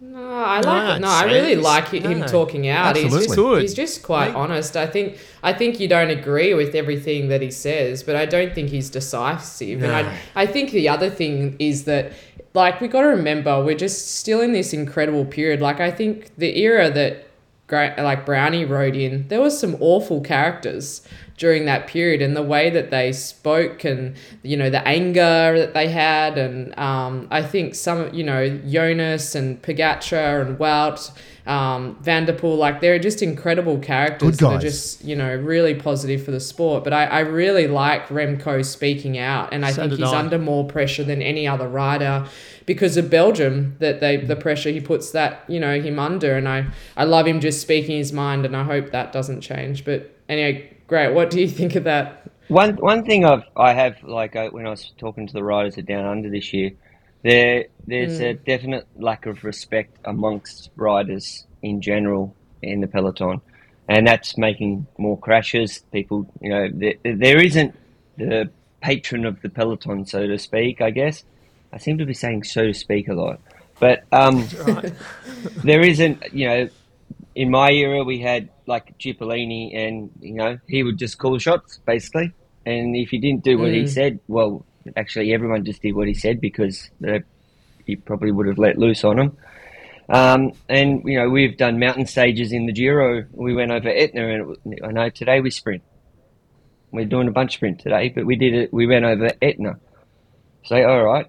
[SPEAKER 5] No, I like
[SPEAKER 6] I'd
[SPEAKER 5] it. No, I really like hi- him
[SPEAKER 6] no.
[SPEAKER 5] talking out. He's
[SPEAKER 4] Absolutely.
[SPEAKER 5] just,
[SPEAKER 6] Good.
[SPEAKER 5] he's just quite honest. I think I think you don't agree with everything that he says, but I don't think he's decisive. And I I think the other thing is that like we got to remember we're just still in this incredible period. Like I think the era that Gra- like Brownie rode in, there was some awful characters during that period and the way that they spoke and you know the anger that they had and um, I think some you know Jonas and Pogačar and Wout um, Van der Poel like they're just incredible characters
[SPEAKER 4] Good
[SPEAKER 5] that are
[SPEAKER 4] guys.
[SPEAKER 5] just you know really positive for the sport. But I, I really like Remco speaking out and I
[SPEAKER 6] So
[SPEAKER 5] think he's
[SPEAKER 6] I.
[SPEAKER 5] under more pressure than any other rider because of Belgium that they the pressure he puts that you know him under. And I I love him just speaking his mind and I hope that doesn't change. But anyway great what do you think of that?
[SPEAKER 7] One one thing I've I have like uh, when I was talking to the riders at Down Under this year, there there's a definite lack of respect amongst riders in general in the peloton, and that's making more crashes. People, you know, there, there isn't the patron of the peloton, so to speak. I guess I seem to be saying so to speak a lot, but um, there isn't. You know, in my era, we had like Cipollini, and you know he would just call shots basically. And if he didn't do what he said, well, actually everyone just did what he said because uh, he probably would have let loose on him. Um, and you know we've done mountain stages in the Giro. We went over Etna, and it, I know today we sprint. We're doing a bunch sprint today, but we did it. We went over Etna. So all right,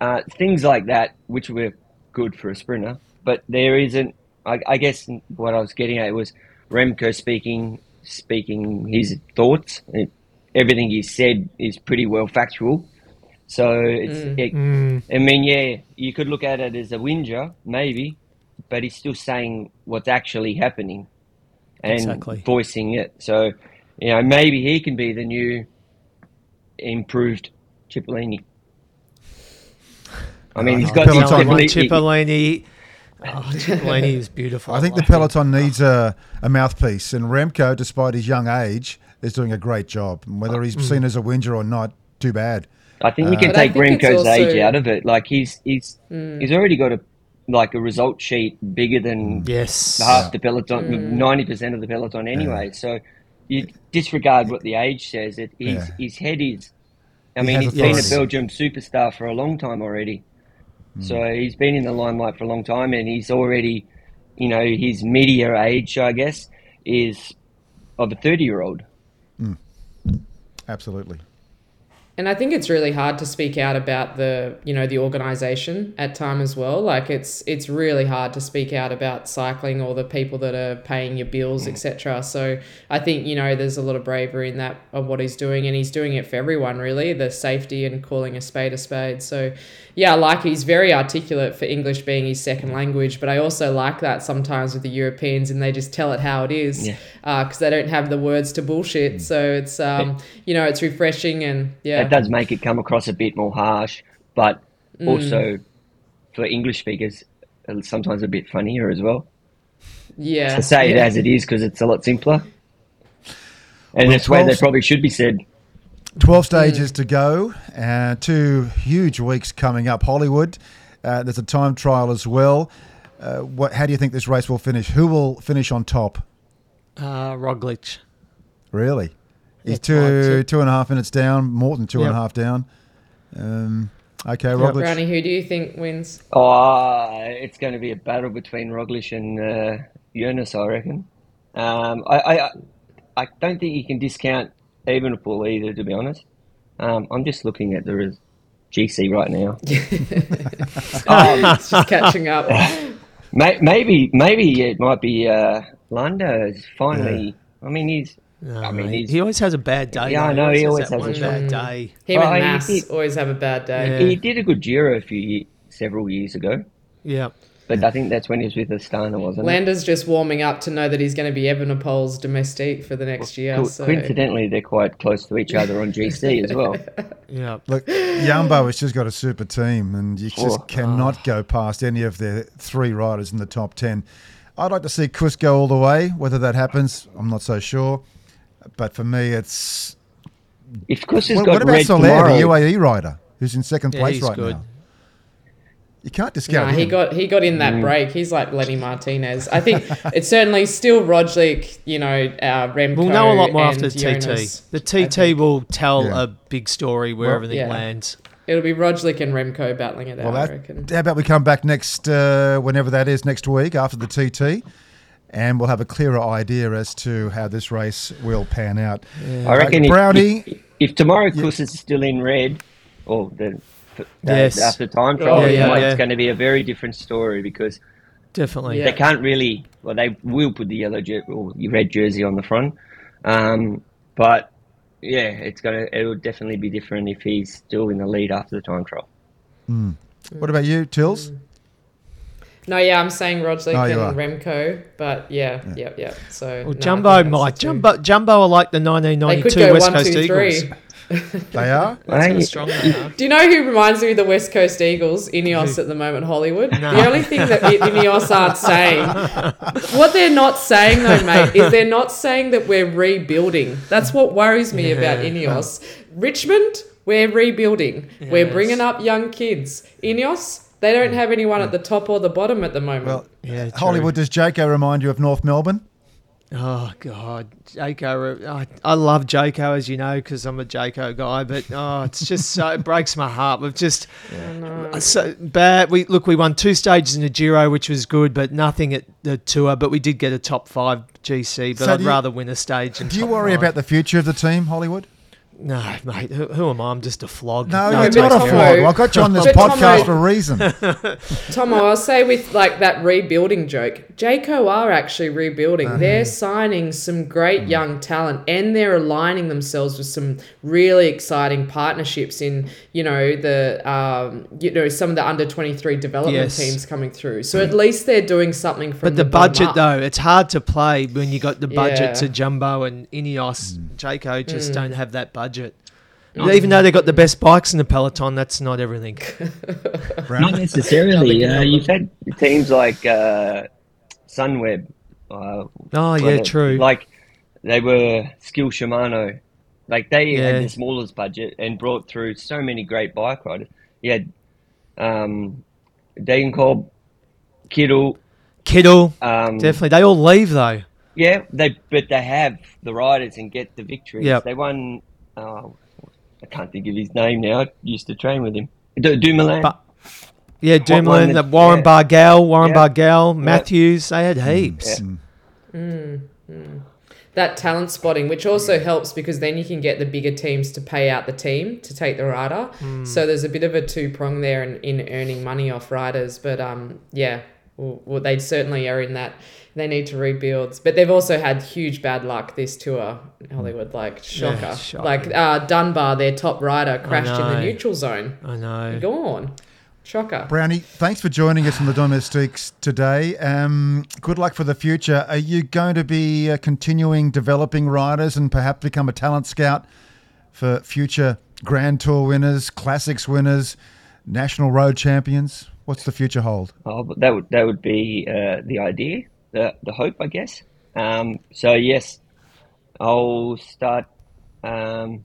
[SPEAKER 7] uh, things like that, which were good for a sprinter, but there isn't. I, I guess what I was getting at was Remco speaking, speaking his thoughts. It, everything he said is pretty well factual. So it's. Mm. It, mm. I mean, yeah, you could look at it as a whinger, maybe, but he's still saying what's actually happening and
[SPEAKER 6] Exactly.
[SPEAKER 7] voicing it. So, you know, maybe he can be the new improved Cipollini. I mean, he's uh, got
[SPEAKER 4] Peloton
[SPEAKER 7] he's
[SPEAKER 6] Come
[SPEAKER 7] definitely-
[SPEAKER 6] Cipollini. Oh, Cipollini is beautiful.
[SPEAKER 4] I think the
[SPEAKER 6] like him.
[SPEAKER 4] peloton needs a, a mouthpiece, and Remco, despite his young age, is doing a great job. And whether he's mm. seen as a whinger or not, too bad.
[SPEAKER 7] I think we uh, can
[SPEAKER 5] But I
[SPEAKER 7] take
[SPEAKER 5] think
[SPEAKER 7] Remco's
[SPEAKER 5] also-
[SPEAKER 7] age out of it. Like he's he's mm. he's already got a like a result sheet bigger than mm.
[SPEAKER 6] Yes.
[SPEAKER 7] half the peloton, ninety percent of the peloton anyway. So you disregard what the age says. It his
[SPEAKER 4] Yeah.
[SPEAKER 7] his head is. I
[SPEAKER 4] He
[SPEAKER 7] mean,
[SPEAKER 4] has
[SPEAKER 7] he's been a. Belgium superstar for a long time already. So he's been in the limelight for a long time, and he's already, you know, his media age, I guess, is of a thirty-year-old. Mm.
[SPEAKER 4] Absolutely.
[SPEAKER 5] And I think it's really hard to speak out about the you know the organization at time as well. Like it's it's really hard to speak out about cycling or the people that are paying your bills, etc. So I think you know there's a lot of bravery in that of what he's doing, and he's doing it for everyone really. The safety and calling a spade a spade. So yeah, I like he's very articulate for English being his second language, but I also like that sometimes with the Europeans and they just tell it how it is
[SPEAKER 7] Yeah.
[SPEAKER 5] because they don't have the words to bullshit. So it's um you know it's refreshing and yeah
[SPEAKER 7] It does make it come across a bit more harsh, but
[SPEAKER 5] Mm.
[SPEAKER 7] also for English speakers, uh, sometimes a bit funnier as well.
[SPEAKER 5] yeah
[SPEAKER 7] To say it as it is because it's a lot simpler. And
[SPEAKER 4] Well,
[SPEAKER 7] that's where they
[SPEAKER 4] 12
[SPEAKER 7] probably should be said.
[SPEAKER 4] 12 stages to go, uh, two huge weeks coming up. Hollywood, uh, there's a time trial as well. Uh, what? How do you think this race will finish? Who will finish on top?
[SPEAKER 6] Uh, Roglic.
[SPEAKER 4] Really? He's
[SPEAKER 6] That's
[SPEAKER 4] two
[SPEAKER 6] so-
[SPEAKER 4] two and a half minutes down, more than two and a half down. Um, okay, Roglic.
[SPEAKER 5] Brownie, who do you think wins?
[SPEAKER 7] Oh, it's going to be a battle between Roglic and uh, Jonas, I reckon. Um, I, I, I don't think you can discount Evenepoel either, to be honest. Um, I'm just looking at the res- GC right now.
[SPEAKER 5] It's just catching up.
[SPEAKER 7] May, maybe, maybe it might be uh, Landa is finally. I mean, he's.
[SPEAKER 6] No,
[SPEAKER 7] I mean,
[SPEAKER 6] he always has a bad day.
[SPEAKER 7] Yeah, I know, he always
[SPEAKER 6] that
[SPEAKER 7] has a
[SPEAKER 6] bad day.
[SPEAKER 5] Him
[SPEAKER 7] Well,
[SPEAKER 5] and
[SPEAKER 7] he
[SPEAKER 5] Mass
[SPEAKER 7] did-
[SPEAKER 5] always have a bad day.
[SPEAKER 6] Yeah.
[SPEAKER 7] He did a good Giro a few ye several years ago,
[SPEAKER 6] Yeah.
[SPEAKER 7] but I think that's when he was with Astana, wasn't it?
[SPEAKER 5] Landa's just warming up to know that he's going to be Evenepoel's domestique for the next year.
[SPEAKER 7] Co-
[SPEAKER 5] So
[SPEAKER 7] Coincidentally, they're quite close to each other on GC as well.
[SPEAKER 6] Yeah.
[SPEAKER 4] Look, Jumbo has just got a super team, and you just
[SPEAKER 7] Oh.
[SPEAKER 4] cannot go past any of their three riders in the top ten. I'd like to see Kuss go all the way. Whether that happens, I'm not so sure. But for me, it's
[SPEAKER 7] If Kuss has
[SPEAKER 4] what,
[SPEAKER 7] got
[SPEAKER 4] what about
[SPEAKER 7] red
[SPEAKER 4] Soler,
[SPEAKER 7] tomorrow,
[SPEAKER 4] the UAE rider, who's in second
[SPEAKER 6] Yeah,
[SPEAKER 4] place
[SPEAKER 6] he's
[SPEAKER 4] right
[SPEAKER 6] good.
[SPEAKER 4] now? You can't
[SPEAKER 5] Nah,
[SPEAKER 4] discount
[SPEAKER 5] he
[SPEAKER 4] him.
[SPEAKER 5] got he got in that break. He's like Lenny Martinez. I think it's certainly still Roglic, you know, uh, Remco.
[SPEAKER 6] We'll know a lot more after the
[SPEAKER 5] Jonas.
[SPEAKER 6] TT. The TT will tell
[SPEAKER 4] Yeah.
[SPEAKER 6] a big story where
[SPEAKER 4] Well,
[SPEAKER 6] everything
[SPEAKER 5] yeah.
[SPEAKER 6] lands.
[SPEAKER 5] It'll be Roglic and Remco battling it
[SPEAKER 4] Well,
[SPEAKER 5] out. I
[SPEAKER 4] that,
[SPEAKER 5] reckon.
[SPEAKER 4] how about we come back next, uh, whenever that is, next week after the TT, and we'll have a clearer idea as to how this race will pan out.
[SPEAKER 7] I reckon if,
[SPEAKER 4] Brownie-
[SPEAKER 7] if, if tomorrow Kuss is still in red, or the the-
[SPEAKER 6] Yes.
[SPEAKER 7] after time trial,
[SPEAKER 5] Oh,
[SPEAKER 6] yeah, yeah.
[SPEAKER 7] it's going to be a very different story because
[SPEAKER 6] Definitely.
[SPEAKER 5] Yeah.
[SPEAKER 7] they can't really. Well, they will put the yellow jer- or the red jersey on the front, um, but yeah, it's gonna. It will definitely be different if he's still in the lead after the time trial.
[SPEAKER 4] What about you, Tills?
[SPEAKER 5] No, yeah, I'm saying Roglic
[SPEAKER 4] Oh,
[SPEAKER 5] and
[SPEAKER 4] are.
[SPEAKER 5] Remco, but yeah, yeah, yeah. So
[SPEAKER 6] Well,
[SPEAKER 5] no,
[SPEAKER 6] Jumbo
[SPEAKER 5] think that's
[SPEAKER 6] might. Jumbo, Jumbo are like the 1992 West
[SPEAKER 5] one,
[SPEAKER 6] Coast
[SPEAKER 5] two,
[SPEAKER 6] Eagles.
[SPEAKER 5] three.
[SPEAKER 4] They are.
[SPEAKER 6] That's how strong they are.
[SPEAKER 5] Do you know who reminds me of the West Coast Eagles? Ineos at the moment, Hollywood. The only thing that Ineos aren't saying, what they're not saying though, mate, is they're not saying that we're rebuilding. That's what worries me about Ineos. Richmond, we're rebuilding. We're bringing up young kids. Ineos, they don't have anyone at the top or the bottom at the moment.
[SPEAKER 4] Well,
[SPEAKER 6] Yeah, true.
[SPEAKER 4] Hollywood, does Jayco remind you of North Melbourne?
[SPEAKER 6] Oh God, Jayco! I, I love Jayco as you know because I'm a Jayco guy, but oh, it's just so it breaks my heart. We've just uh, so bad. We look, we won two stages in the Giro, which was good, but nothing at the tour. But we did get a top five GC. But
[SPEAKER 4] So
[SPEAKER 6] I'd
[SPEAKER 4] do you-
[SPEAKER 6] rather win a stage.
[SPEAKER 4] Do you worry
[SPEAKER 6] five.
[SPEAKER 4] about the future of the team, Hollywood?
[SPEAKER 6] No, mate. Who, who am I? I'm just a flog.
[SPEAKER 4] No,
[SPEAKER 5] No,
[SPEAKER 4] you're not a
[SPEAKER 5] Tomo-
[SPEAKER 4] flog. I got you on this
[SPEAKER 5] but
[SPEAKER 4] podcast for a reason.
[SPEAKER 5] Tomo, I'll say with like that rebuilding joke, Jayco are actually rebuilding. They're signing some great young talent and they're aligning themselves with some really exciting partnerships in, you know, the um, you know, some of the under twenty three development
[SPEAKER 6] Yes.
[SPEAKER 5] teams coming through. So at least they're doing something from
[SPEAKER 6] But the,
[SPEAKER 5] bottom
[SPEAKER 6] budget,
[SPEAKER 5] up.
[SPEAKER 6] though, it's hard to play when you got the budget
[SPEAKER 5] Yeah.
[SPEAKER 6] to Jumbo and Ineos. Jayco just
[SPEAKER 5] Mm.
[SPEAKER 6] don't have that budget. Even though they got the best bikes in the peloton, that's not everything.
[SPEAKER 7] Not necessarily. Uh, you've had teams like uh, Sunweb. Uh,
[SPEAKER 6] Oh yeah,
[SPEAKER 7] well,
[SPEAKER 6] true.
[SPEAKER 7] Like they were Skil Shimano. Like they
[SPEAKER 6] Yeah.
[SPEAKER 7] had the smallest budget and brought through so many great bike riders. You had um, Degenkolb, Kittel.
[SPEAKER 6] Kittel,
[SPEAKER 7] Um,
[SPEAKER 6] definitely. They all leave though.
[SPEAKER 7] Yeah, they but they have the riders and get the victories.
[SPEAKER 6] Yep.
[SPEAKER 7] They won. Oh, I can't think of his name now. I used to train with him. Du- Dumoulin.
[SPEAKER 6] But- Yeah,
[SPEAKER 7] one
[SPEAKER 6] Dumoulin, the Warren
[SPEAKER 7] yeah.
[SPEAKER 6] Barguil, Warren
[SPEAKER 7] Yeah.
[SPEAKER 6] Barguil, Matthews. They had mm, heaps.
[SPEAKER 7] Yeah. Mm, mm.
[SPEAKER 5] that talent spotting, which also helps because then you can get the bigger teams to pay out the team to take the rider. So there's a bit of a two prong there in, in earning money off riders. But um, yeah, well, well, they certainly are in that. They need to rebuild, but they've also had huge bad luck this tour. Hollywood, like shocker,
[SPEAKER 6] shocking.
[SPEAKER 5] like uh, Dunbar, their top rider, crashed in the neutral zone.
[SPEAKER 6] I know.
[SPEAKER 5] Gone, shocker.
[SPEAKER 4] Brownie, thanks for joining us on the Domestiques today. Um, good luck for the future. Are you going to be uh, continuing developing riders and perhaps become a talent scout for future Grand Tour winners, Classics winners, National Road champions? What's the future hold?
[SPEAKER 7] Oh, but that would that would be uh, the idea, the the hope, I guess. Um, so yes, I'll start um,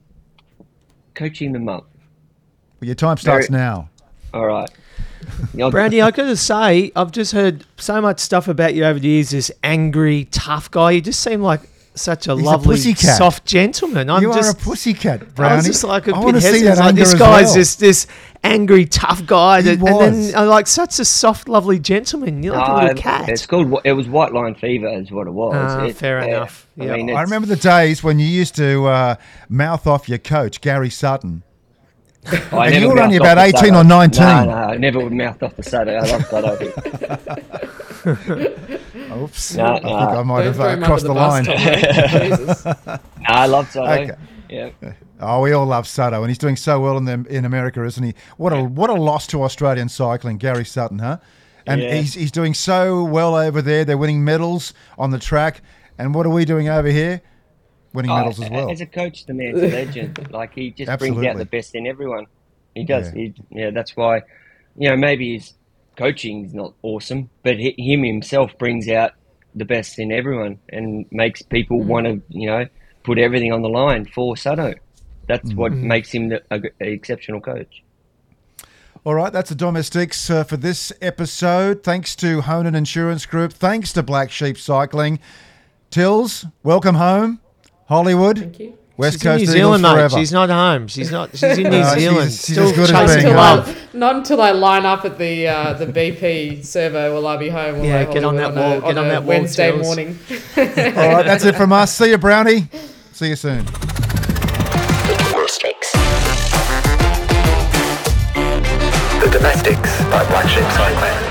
[SPEAKER 7] coaching them up.
[SPEAKER 4] Well, your time starts
[SPEAKER 7] Very-
[SPEAKER 4] now.
[SPEAKER 7] All right. You
[SPEAKER 6] Brandy, I gotta say, I've just heard so much stuff about you over the years. This angry, tough guy. You just seem like such a
[SPEAKER 4] He's a
[SPEAKER 6] lovely,
[SPEAKER 4] pussycat.
[SPEAKER 6] soft gentleman. I'm
[SPEAKER 4] you
[SPEAKER 6] just,
[SPEAKER 4] are a pussycat,
[SPEAKER 6] I
[SPEAKER 4] Brownie.
[SPEAKER 6] was just like a
[SPEAKER 4] I
[SPEAKER 6] bit
[SPEAKER 4] wanna see
[SPEAKER 6] hesitant.
[SPEAKER 4] that
[SPEAKER 6] Like,
[SPEAKER 4] anger
[SPEAKER 6] this guy's
[SPEAKER 4] well.
[SPEAKER 6] just this angry, tough guy, that, and
[SPEAKER 4] was.
[SPEAKER 6] then uh, like such a soft, lovely gentleman. You're like a
[SPEAKER 7] uh,
[SPEAKER 6] little cat.
[SPEAKER 7] It's called. It was white line fever, is what it was.
[SPEAKER 6] Ah,
[SPEAKER 7] It-
[SPEAKER 6] fair
[SPEAKER 7] yeah,
[SPEAKER 6] enough.
[SPEAKER 7] I
[SPEAKER 6] Yeah.
[SPEAKER 7] mean,
[SPEAKER 4] I remember the days when you used to uh, mouth off your coach, Gary Sutton.
[SPEAKER 7] I
[SPEAKER 4] and
[SPEAKER 7] never
[SPEAKER 4] you were only about
[SPEAKER 7] off the
[SPEAKER 4] 18 or 19.
[SPEAKER 7] No, no, I never would mouth off the Sutto. I love Sutto.
[SPEAKER 4] Oops.
[SPEAKER 7] No,
[SPEAKER 4] I think. I might
[SPEAKER 5] Don't
[SPEAKER 4] have uh, crossed the
[SPEAKER 5] the
[SPEAKER 4] line.
[SPEAKER 5] bus, Tom, mate. Jesus.
[SPEAKER 7] no, I love Sutto.
[SPEAKER 4] Okay.
[SPEAKER 7] Yeah.
[SPEAKER 4] Oh, we all love Sutto, and he's doing so well in them in America, isn't he? What a what a loss to Australian cycling, Gary Sutton, huh? And
[SPEAKER 7] Yeah.
[SPEAKER 4] he's he's doing so well over there. They're winning medals on the track, and what are we doing over here? Winning medals
[SPEAKER 7] Oh,
[SPEAKER 4] as well.
[SPEAKER 7] As a coach, the man's a legend. Like he just brings out the best in everyone. He does.
[SPEAKER 4] Yeah.
[SPEAKER 7] He, yeah, that's why. You know, maybe his coaching is not awesome, but hi him himself brings out the best in everyone and makes people want to, you know, put everything on the line for Sutto. That's what makes him the, a, an exceptional coach.
[SPEAKER 4] All right, that's the domestiques uh, for this episode. Thanks to Honan Insurance Group. Thanks to Black Sheep Cycling. Tills, welcome home. Hollywood,
[SPEAKER 5] Thank you.
[SPEAKER 4] West
[SPEAKER 6] she's in
[SPEAKER 4] Coast
[SPEAKER 6] New
[SPEAKER 4] Eagles
[SPEAKER 6] Zealand, mate.
[SPEAKER 4] forever.
[SPEAKER 6] She's not home. She's not. She's in New
[SPEAKER 4] No, she's-
[SPEAKER 6] Zealand.
[SPEAKER 4] she's
[SPEAKER 6] still
[SPEAKER 4] as good as
[SPEAKER 6] chasing
[SPEAKER 4] being
[SPEAKER 5] Until
[SPEAKER 4] home.
[SPEAKER 6] love.
[SPEAKER 5] I, not until I line up at the uh, the BP servo will I be home. Will
[SPEAKER 6] Yeah,
[SPEAKER 5] I
[SPEAKER 6] get on
[SPEAKER 5] Hollywood
[SPEAKER 6] that wall,
[SPEAKER 5] a-
[SPEAKER 6] get on
[SPEAKER 5] a
[SPEAKER 6] that wall,
[SPEAKER 5] Wednesday
[SPEAKER 6] Tills.
[SPEAKER 5] morning.
[SPEAKER 4] All right, that's it from us. See you, Brownie. See you soon.
[SPEAKER 3] Domestiques. The Domestiques by Black Sheep Cycling.